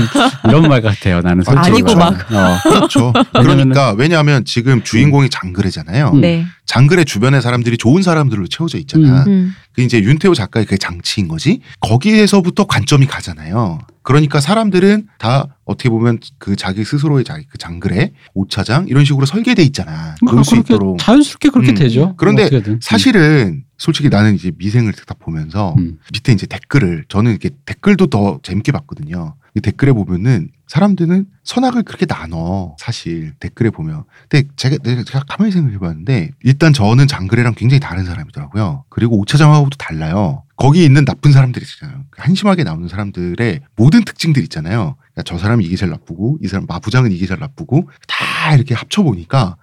이런 말 같아요. 나는 솔직히 아니고 말하면. 어. 그렇죠. 그러니까 왜냐하면 지금 주인공이 장그래잖아요. 음. 네. 장그래 주변의 사람들이 좋은 사람들로 채워져 있잖아. 음. 그 이제 윤태호 작가의 그 장치인 거지. 거기에서부터 관점이 가잖아요. 그러니까 사람들은 다 어떻게 보면 그 자기 스스로의 자기 그 장그래, 오차장 이런 식으로 설계돼 있잖아. 그럴 수 그렇게 있도록. 자연스럽게 그렇게 음. 되죠. 그런데. 사실은 솔직히 나는 이제 미생을 딱 보면서 음. 밑에 이제 댓글을 저는 이렇게 댓글도 더 재밌게 봤거든요. 이 댓글에 보면은 사람들은 선악을 그렇게 나눠 사실 댓글에 보면. 근데 제가 제가 가만히 생각해봤는데 일단 저는 장그래랑 굉장히 다른 사람이더라고요. 그리고 오차장하고도 달라요. 거기 있는 나쁜 사람들이 있잖아요. 한심하게 나오는 사람들의 모든 특징들 있잖아요. 그러니까 저 사람이 이게 제일 나쁘고 이 사람 마부장은 이게 제일 나쁘고 다 이렇게 합쳐 보니까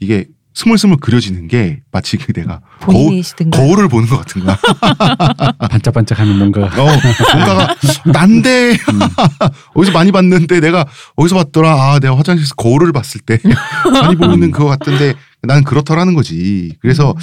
이게 스물스물 그려지는 게 마치 그 내가 거울, 본인이시든가. 거울을 보는 것 같은 거야. 반짝반짝하는 뭔가 어, 뭔가가 난데 어디서 많이 봤는데 내가 어디서 봤더라. 아, 내가 화장실에서 거울을 봤을 때 많이 보이는 그거 같던데 나는 그렇더라는 거지. 그래서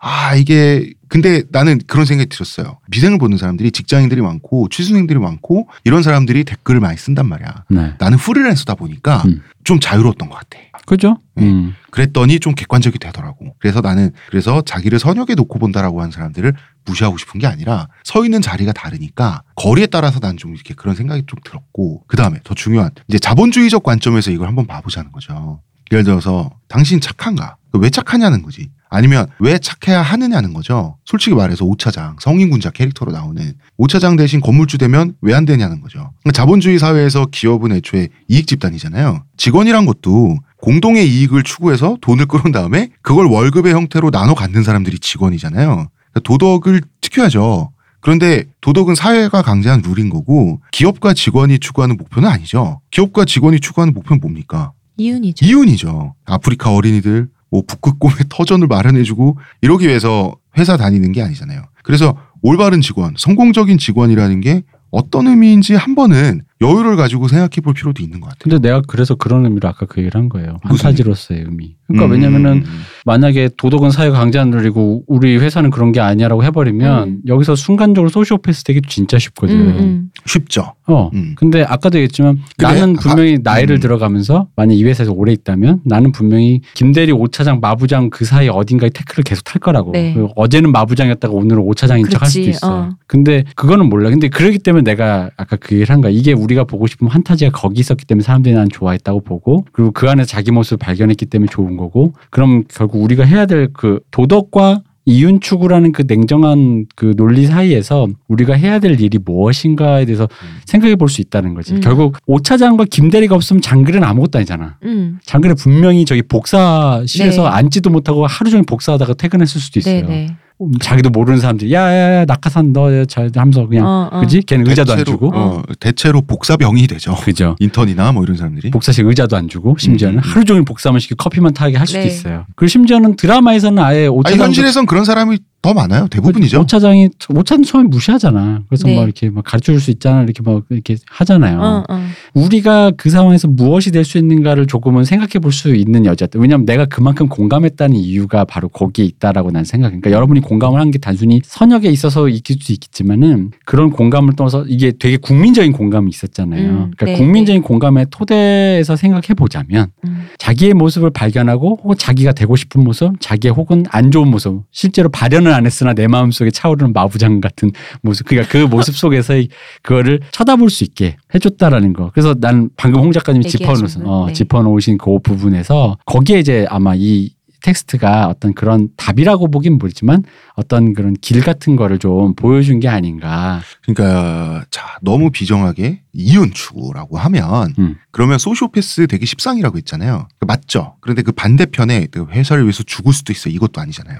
아 이게 근데 나는 그런 생각이 들었어요. 미생을 보는 사람들이 직장인들이 많고 취준생들이 많고 이런 사람들이 댓글을 많이 쓴단 말이야. 네. 나는 프리랜서다 보니까 음. 좀 자유로웠던 것 같아. 그죠? 네. 음. 그랬더니 좀 객관적이 되더라고. 그래서 나는 그래서 자기를 선역에 놓고 본다라고 하는 사람들을 무시하고 싶은 게 아니라 서 있는 자리가 다르니까 거리에 따라서 난 좀 이렇게 그런 생각이 좀 들었고 그 다음에 더 중요한 이제 자본주의적 관점에서 이걸 한번 봐보자는 거죠. 예를 들어서 당신 착한가? 왜 착하냐는 거지. 아니면 왜 착해야 하느냐는 거죠. 솔직히 말해서 오차장 성인군자 캐릭터로 나오는 오차장 대신 건물주 되면 왜 안 되냐는 거죠. 그러니까 자본주의 사회에서 기업은 애초에 이익 집단이잖아요. 직원이란 것도 공동의 이익을 추구해서 돈을 끌은 다음에 그걸 월급의 형태로 나눠 갖는 사람들이 직원이잖아요. 그러니까 도덕을 지켜야죠. 그런데 도덕은 사회가 강제한 룰인 거고 기업과 직원이 추구하는 목표는 아니죠. 기업과 직원이 추구하는 목표는 뭡니까? 이윤이죠. 이윤이죠. 아프리카 어린이들 뭐 북극 꿈의 터전을 마련해주고 이러기 위해서 회사 다니는 게 아니잖아요. 그래서 올바른 직원, 성공적인 직원이라는 게 어떤 의미인지 한 번은 여유를 가지고 생각해 볼 필요도 있는 것 같아요. 근데 내가 그래서 그런 의미로 아까 그 얘기를 한 거예요. 판타지로서의 의미. 그러니까 음, 왜냐면은 만약에 도덕은 사회가 강제한 룰이고 우리 회사는 그런 게 아니야라고 해버리면 음. 여기서 순간적으로 소시오패스 되기 진짜 쉽거든. 음, 음. 쉽죠. 어. 음. 근데 아까도 얘기했지만 그래? 나는 아, 분명히 나이를 음. 들어가면서 만약 이 회사에서 오래 있다면 나는 분명히 김대리 오차장 마부장 그 사이 어딘가에 태클을 계속 탈 거라고. 네. 그리고 어제는 마부장이었다가 오늘은 오차장인 척 할 수도 있어. 어. 근데 그거는 몰라. 근데 그러기 때문에 내가 아까 그 얘기를 한 거야. 이게 우리 가 보고 싶은 판타지가 거기 있었기 때문에 사람들이 난 좋아했다고 보고 그리고 그 안에서 자기 모습을 발견했기 때문에 좋은 거고 그럼 결국 우리가 해야 될 그 도덕과 이윤 추구라는 그 냉정한 그 논리 사이에서 우리가 해야 될 일이 무엇인가에 대해서 생각해 볼 수 있다는 거지. 음. 결국 오차장과 김대리가 없으면 장글은 아무것도 아니잖아. 음. 장글은 분명히 저기 복사실에서 네. 앉지도 못하고 하루 종일 복사하다가 퇴근했을 수도 있어요. 네, 네. 음, 자기도 모르는 사람들이 야야야 낙하산 너잘 하면서 그냥 어, 어. 그지? 걔는 의자도 안 대체로, 주고 어, 대체로 복사병이 되죠. 그죠. 인턴이나 뭐 이런 사람들이. 복사실 의자도 안 주고 심지어는 음, 음. 하루 종일 복사만 시키고 커피만 타게 할 수도 네. 있어요. 그리고 심지어는 드라마에서는 아예 아니 오차장 현실에선 그런 사람이 더 많아요. 대부분이죠. 오차장이 오차장 처음에 무시하잖아. 그래서 네. 막 이렇게 막 가르쳐 줄 수 있잖아. 이렇게 막 이렇게 하잖아요. 어, 어. 우리가 그 상황에서 무엇이 될 수 있는가를 조금은 생각해 볼 수 있는 여자들. 왜냐하면 내가 그만큼 공감했다는 이유가 바로 거기에 있다라고 난 생각해. 그러니까 여러분이 공감을 한 게 단순히 선역에 있어서 있을 수 있겠지만은 그런 공감을 떠나서 이게 되게 국민적인 공감이 있었잖아요. 음, 그러니까 네, 국민적인 공감의 토대에서 생각해 보자면 음. 자기의 모습을 발견하고 혹은 자기가 되고 싶은 모습, 자기의 혹은 안 좋은 모습, 실제로 발현은 안 했으나 내 마음 속에 차오르는 마부장 같은 모습, 그러니까 그 모습 속에서 그거를 쳐다볼 수 있게 해줬다라는 거. 그래서 난 방금 홍 작가님이 짚어놓으신, 분, 어, 네. 짚어놓으신 그 부분에서 거기에 이제 아마 이 텍스트가 어떤 그런 답이라고 보긴 모르지만 어떤 그런 길 같은 거를 좀 보여준 게 아닌가. 그러니까 자 너무 비정하게 이윤 추구라고 하면 음. 그러면 소시오패스 되게 십상이라고 했잖아요. 맞죠. 그런데 그 반대편에 그 회사를 위해서 죽을 수도 있어. 이것도 아니잖아요.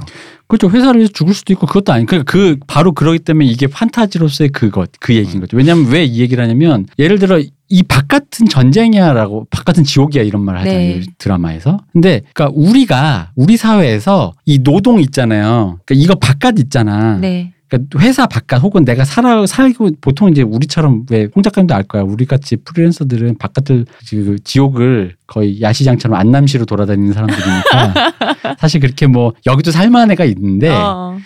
그렇죠. 회사를 위해서 죽을 수도 있고 그것도 아니. 그러니까 그 바로 그러기 때문에 이게 판타지로서의 그것 그 얘기인 거죠. 왜냐하면 왜 이 얘기를 하냐면 예를 들어 이 바깥은 전쟁이야라고 바깥은 지옥이야 이런 말 하잖아요 네. 드라마에서. 근데 그러니까 우리가 우리 사회에서 이 노동 있잖아요. 그러니까 이거 바깥 있잖아. 네. 그러니까 회사 바깥 혹은 내가 살아 살고 보통 이제 우리처럼 왜 홍 작가님도 알 거야. 우리 같이 프리랜서들은 바깥을 그 지옥을 거의 야시장처럼 안남시로 돌아다니는 사람들이니까 사실 그렇게 뭐 여기도 살만한 애가 있는데 어.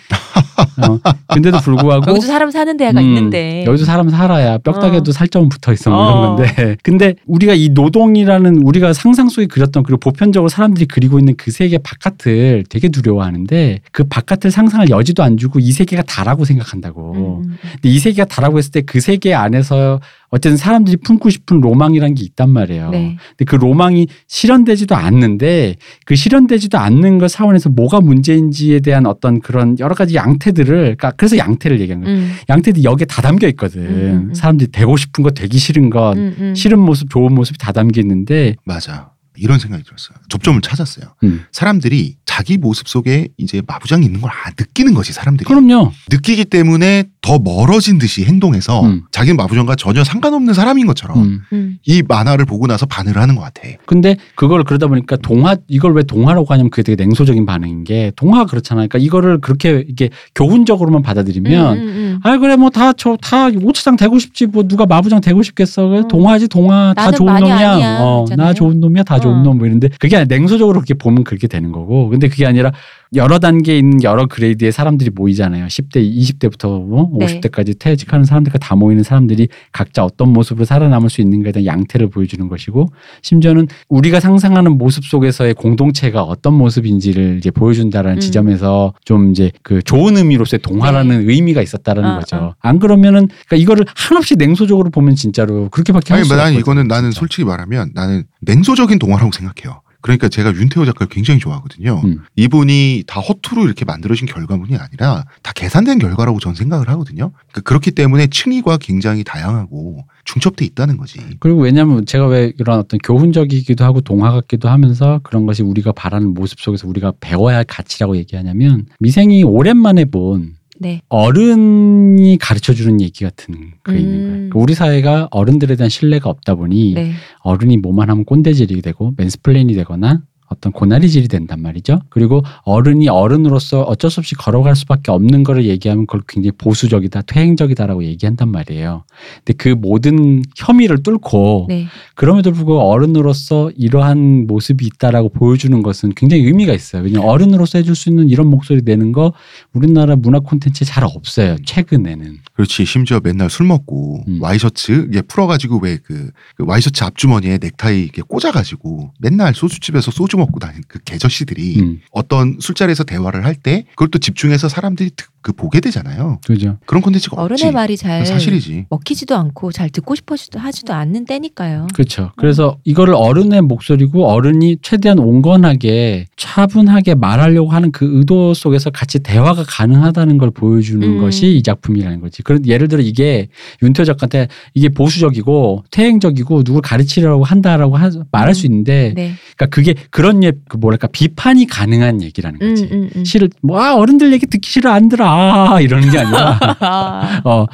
어, 근데도 불구하고 여기도 사람 사는 데가 음, 있는데. 여기도 사람 살아야 뼈다귀에도 어. 살점은 붙어 있어 뭐 어. 이런 건데 근데 우리가 이 노동이라는 우리가 상상 속에 그렸던 그리고 보편적으로 사람들이 그리고 있는 그 세계 바깥을 되게 두려워하는데 그 바깥을 상상할 여지도 안 주고 이 세계가 다라고 생각한다고 음, 음. 근데 이 세계가 다라고 했을 때 그 세계 안에서 어쨌든 사람들이 품고 싶은 로망이란 게 있단 말이에요. 네. 근데 그 로망이 실현되지도 않는데 그 실현되지도 않는 것 사원에서 뭐가 문제인지에 대한 어떤 그런 여러 가지 양태 들을 그러니까 그래서 양태를 얘기하는 거예요. 음. 양태들이 여기에 다 담겨 있거든. 음, 음. 사람들이 되고 싶은 것, 되기 싫은 것, 음, 음. 싫은 모습, 좋은 모습이 다 담겨 있는데 맞아. 이런 생각이 들었어요. 접점을 찾았어요. 음. 사람들이 자기 모습 속에 이제 마부장이 있는 걸 아, 느끼는 거지 사람들이. 그럼요. 느끼기 때문에 더 멀어진 듯이 행동해서 음. 자기는 마부장과 전혀 상관없는 사람인 것처럼 음. 음. 이 만화를 보고 나서 반응을 하는 것 같아. 근데 그걸 그러다 보니까 동화 이걸 왜 동화라고 하냐면 그게 되게 냉소적인 반응인 게 동화가 그렇잖아요. 그러니까 이거를 그렇게 이게 교훈적으로만 받아들이면 음, 음, 음. 아 그래 뭐 다저다 오차장 되고 싶지 뭐 누가 마부장 되고 싶겠어 그래 어. 동화지 동화 다 좋은 놈이야 아니야, 어. 나 좋은 놈이야 다 좋은 어. 놈뭐 이런데 그게 아니라 냉소적으로 그렇게 보면 그렇게 되는 거고 근데 그게 아니라 여러 단계에 있는 여러 grade의 사람들이 모이잖아요 10대 20대부터 뭐 네. 50대까지 퇴직하는 사람들과 다 모이는 사람들이 각자 어떤 모습으로 살아남을 수 있는가에 대한 양태를 보여주는 것이고 심지어는 우리가 상상하는 모습 속에서의 공동체가 어떤 모습인지를 이제 보여준다라는 음. 지점에서 좀 이제 그 좋은 의미로서의 동화라는 의미가 있었다라는 어, 거죠. 어. 안 그러면은 그러니까 이거를 한없이 냉소적으로 보면 진짜로 그렇게밖에 할 아니, 수가 난 없거든요. 이거는 나는. 솔직히 말하면 나는 냉소적인 동화라고 생각해요. 그러니까 제가 윤태호 작가를 굉장히 좋아하거든요. 음. 이분이 다 허투루 이렇게 만들어진 결과물이 아니라 다 계산된 결과라고 전 생각을 하거든요. 그렇기 때문에 층위가 굉장히 다양하고 중첩돼 있다는 거지. 그리고 왜냐하면 제가 왜 이런 어떤 교훈적이기도 하고 동화 같기도 하면서 그런 것이 우리가 바라는 모습 속에서 우리가 배워야 할 가치라고 얘기하냐면 미생이 오랜만에 본 네. 어른이 가르쳐 주는 얘기 같은 그 있는 거예요. 음. 그러니까 우리 사회가 어른들에 대한 신뢰가 없다 보니 네. 어른이 뭐만 하면 꼰대질이 되고 mansplain이 되거나 어떤 고나리질이 된단 말이죠. 그리고 어른이 어른으로서 어쩔 수 없이 걸어갈 수밖에 없는 거를 얘기하면 그걸 굉장히 보수적이다, 퇴행적이다라고 얘기한단 말이에요. 근데 그 모든 혐의를 뚫고 네. 그럼에도 불구하고 어른으로서 이러한 모습이 있다라고 보여주는 것은 굉장히 의미가 있어요. 왜냐하면 어른으로서 해줄 수 있는 이런 목소리 내는 거 우리나라 문화 콘텐츠에 잘 없어요. 최근에는. 그렇지. 심지어 맨날 술 먹고 음. 와이셔츠 이게 풀어가지고 왜그 와이셔츠 앞주머니에 넥타이 이렇게 꽂아가지고 맨날 소주집에서 소주 먹고 다니는 그 개저씨들이 음, 어떤 술자리에서 대화를 할 때 그걸 또 집중해서 사람들이 드- 그 보게 되잖아요. 그죠. 그런 콘텐츠가 없지. 어른의 말이 잘 사실이지. 먹히지도 않고 잘 듣고 싶어 하지도 않는 때니까요. 그렇죠. 그래서 이거를 어른의 목소리고 어른이 최대한 온건하게 차분하게 말하려고 하는 그 의도 속에서 같이 대화가 가능하다는 걸 보여주는 음. 것이 이 작품이라는 거지. 그런 예를 들어 이게 윤태호 작가한테 이게 보수적이고 퇴행적이고 누굴 가르치려고 한다라고 하- 말할 수 있는데, 네. 그러니까 그게 그런 예, 그 뭐랄까 비판이 가능한 얘기라는 음, 거지. 음, 음. 싫을 뭐 아, 어른들 얘기 듣기 싫어 안 들어 아, 이러는 게 아니라 아, 어,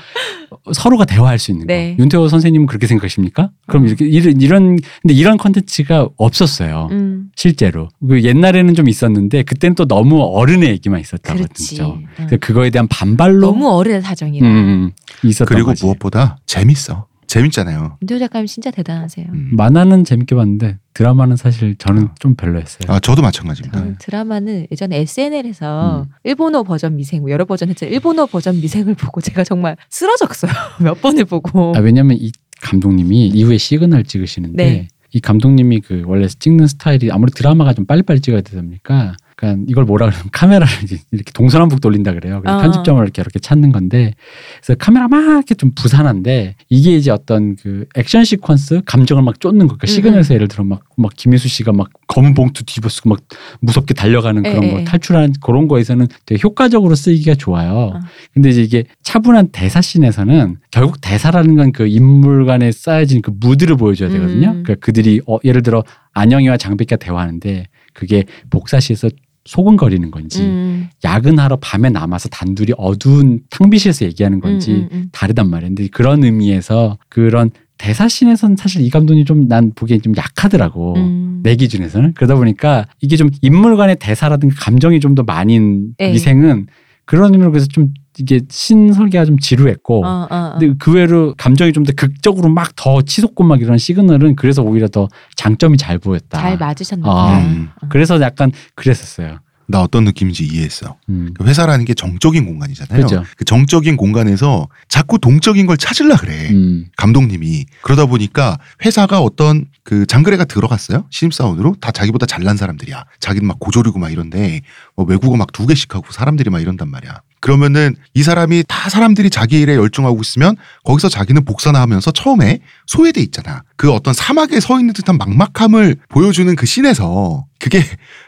서로가 대화할 수 있는 네. 거. 윤태호 선생님은 그렇게 생각하십니까? 그럼 이렇게 이런 이런 근데 이런 컨텐츠가 없었어요. 음, 실제로 그 옛날에는 좀 있었는데 그때는 또 너무 어른의 얘기만 있었다고 그렇지. 죠 응. 그거에 대한 반발로 너무 어른의 사정이라. 음, 음, 있었던 그리고 거지. 무엇보다 재밌어. 재밌잖아요. 윤태호 작가님 진짜 대단하세요. 음. 만화는 재밌게 봤는데 드라마는 사실 저는 좀 별로였어요. 아 저도 마찬가지입니다. 저는 드라마는 예전에 SNL에서 음. 일본어 버전 미생 뭐 여러 버전 했죠. 일본어 버전 미생을 보고 제가 정말 쓰러졌어요. 몇 번을 보고. 아, 왜냐면 이 감독님이 이후에 시그널 찍으시는데 네. 이 감독님이 그 원래 찍는 스타일이 아무리 드라마가 좀 빨리빨리 찍어야 되다 보니까 그러니까 이걸 뭐라 그러면 카메라를 이렇게 동서남북 돌린다 그래요. 그래서 어. 편집점을 이렇게 이렇게 찾는 건데 그래서 카메라 막 이렇게 좀 부산한데 이게 이제 어떤 그 액션 시퀀스 감정을 막 쫓는 거. 그러니까 음, 시그널에서 예를 들어 막, 막 김혜수 씨가 막 검은 봉투 뒤집어쓰고 막 무섭게 달려가는 그런 에, 거 에. 탈출하는 그런 거에서는 되게 효과적으로 쓰이기가 좋아요. 어. 근데 이제 이게 차분한 대사씬에서는 결국 대사라는 건 그 인물 간에 쌓여진 그 무드를 보여줘야 되거든요. 음. 그러니까 그들이 어, 예를 들어 안영이와 장백기가 대화하는데 그게 복사시에서 소근거리는 건지 음, 야근하러 밤에 남아서 단둘이 어두운 탕비실에서 얘기하는 건지 음, 음, 음. 다르단 말이에요. 근데 그런 의미에서 그런 대사신에선 사실 이 감독이 좀 난 보기엔 좀 약하더라고. 음. 내 기준에서는 그러다 보니까 이게 좀 인물 간의 대사라든가 감정이 좀 더 많은 네. 미생은 그런 의미로 그래서 좀 이게 신설계가 좀 지루했고 어, 어, 어. 근데 그 외로 감정이 좀 더 극적으로 막 더 치솟고 막 이런 시그널은 그래서 오히려 더 장점이 잘 보였다. 잘 맞으셨나 아, 보다. 음. 그래서 약간 그랬었어요. 나 어떤 느낌인지 이해했어. 음. 그 회사라는 게 정적인 공간이잖아요. 그죠. 그 정적인 공간에서 자꾸 동적인 걸 찾으려 그래. 음. 감독님이 그러다 보니까 회사가 어떤 그 장그래가 들어갔어요 신입사원으로 다 자기보다 잘난 사람들이야 자기는 막 고졸이고 막 이런데 뭐 외국어 막 두 개씩 하고 사람들이 막 이런단 말이야 그러면은 이 사람이 다 사람들이 자기 일에 열중하고 있으면 거기서 자기는 복사나 하면서 처음에 소외돼 있잖아. 그 어떤 사막에 서 있는 듯한 막막함을 보여주는 그 씬에서 그게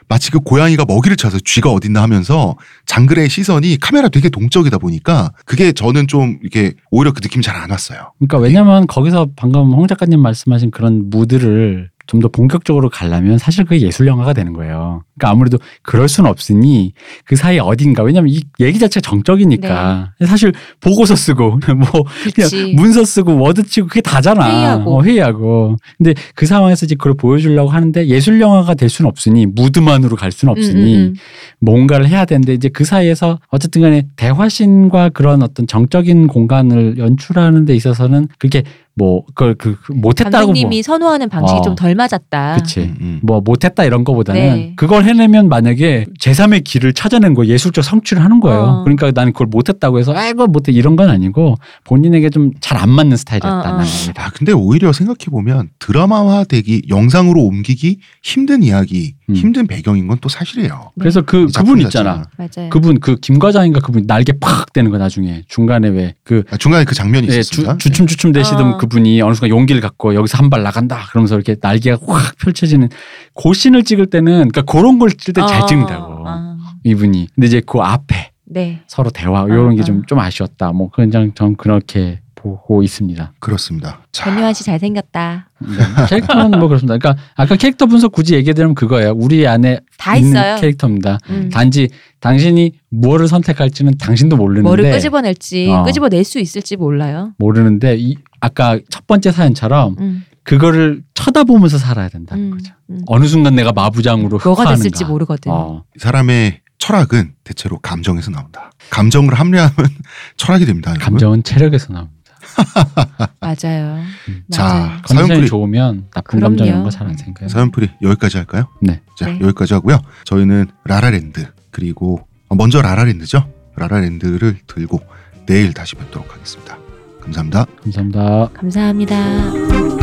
마치 그 고양이가 먹이를 찾아서 쥐가 어딨나 하면서 장그래의 시선이 카메라 되게 동적이다 보니까 그게 저는 좀 이게 오히려 그 느낌이 잘 안 왔어요. 그러니까 왜냐면 거기서 방금 홍 작가님 말씀하신 그런 무드를 좀 더 본격적으로 가려면 사실 그게 예술 영화가 되는 거예요. 그러니까 아무래도 그럴 수는 없으니 그 사이 어딘가 왜냐면 이 얘기 자체가 정적이니까 사실 보고서 쓰고 뭐 네. 그치. 그냥 문서 쓰고 워드 치고 그게 다잖아. 회의하고. 어, 회의하고. 근데 그 상황에서 이제 그걸 보여주려고 하는데 예술 영화가 될 수는 없으니 무드만으로 갈 수는 없으니 음, 음, 음. 뭔가를 해야 되는데 이제 그 사이에서 어쨌든 간에 대화신과 그런 어떤 정적인 공간을 연출하는 데 있어서는 그게 뭐 그걸 그그 못했다고 뭐 감독님이 선호하는 방식이 어. 좀덜 맞았다. 그치 음, 음. 뭐 못했다 이런 거보다는 네. 그걸 해내면 만약에 제3의 길을 찾아낸 거 예술적 성취를 하는 거예요. 어. 그러니까 나는 그걸 못했다고 해서 아이고 못해 이런 건 아니고 본인에게 좀 잘 안 맞는 스타일이었다. 어, 어. 아, 근데 오히려 생각해 보면 드라마화되기 영상으로 옮기기 힘든 이야기, 음. 힘든 배경인 건 또 사실이에요. 그래서 그 그분. 있잖아. 맞아요. 그분 그 김과장인가 그분 날개 팍 되는 거 나중에 중간에 왜그 아, 중간에 그 장면이 예, 있었습니다. 주, 춤 주춤 되시던 어. 그분이 어느 순간 용기를 갖고 여기서 한 발 나간다 그러면서 이렇게 날개가 확 펼쳐지는 그 씬을 찍을 때는 그러니까 그런 걸 찍을 때잘 어, 찍는다고 어. 이분이 근데 이제 그 앞에 네. 서로 대화 이런 게좀 어. 좀 아쉬웠다 뭐 그냥 전 그렇게 보고 있습니다. 그렇습니다. 자, 전유한 씨 잘생겼다. 네. 캐릭터는 뭐 그렇습니다. 그러니까 아까 캐릭터 분석 굳이 얘기해드리면 그거예요. 우리 안에 다 있는 있어요. 캐릭터입니다. 음. 단지 당신이 무엇을 선택할지는 당신도 모르는데 뭐를 끄집어낼지 어. 끄집어낼 수 있을지 몰라요. 모르는데 이 아까 첫 번째 사연처럼 음, 그거를 쳐다보면서 살아야 된다는 음, 거죠. 음. 어느 순간 내가 마부장으로 뭐가 흑화하는가. 됐을지 모르거든. 어. 사람의 철학은 대체로 감정에서 나온다. 감정을 합리하면 철학이 됩니다. 여러분. 감정은 체력에서 나옵니다. 맞아요. 음. 자, 맞아요. 컨디션이 사연풀이 좋으면 나쁜 그럼요. 감정 이런 거 잘 안 생겨요. 사연풀이 여기까지 할까요? 네. 자, 네. 여기까지 하고요. 저희는 라라랜드 그리고 어, 먼저 라라랜드죠. 라라랜드를 들고 내일 다시 뵙도록 하겠습니다. 감사합니다. 감사합니다. 감사합니다.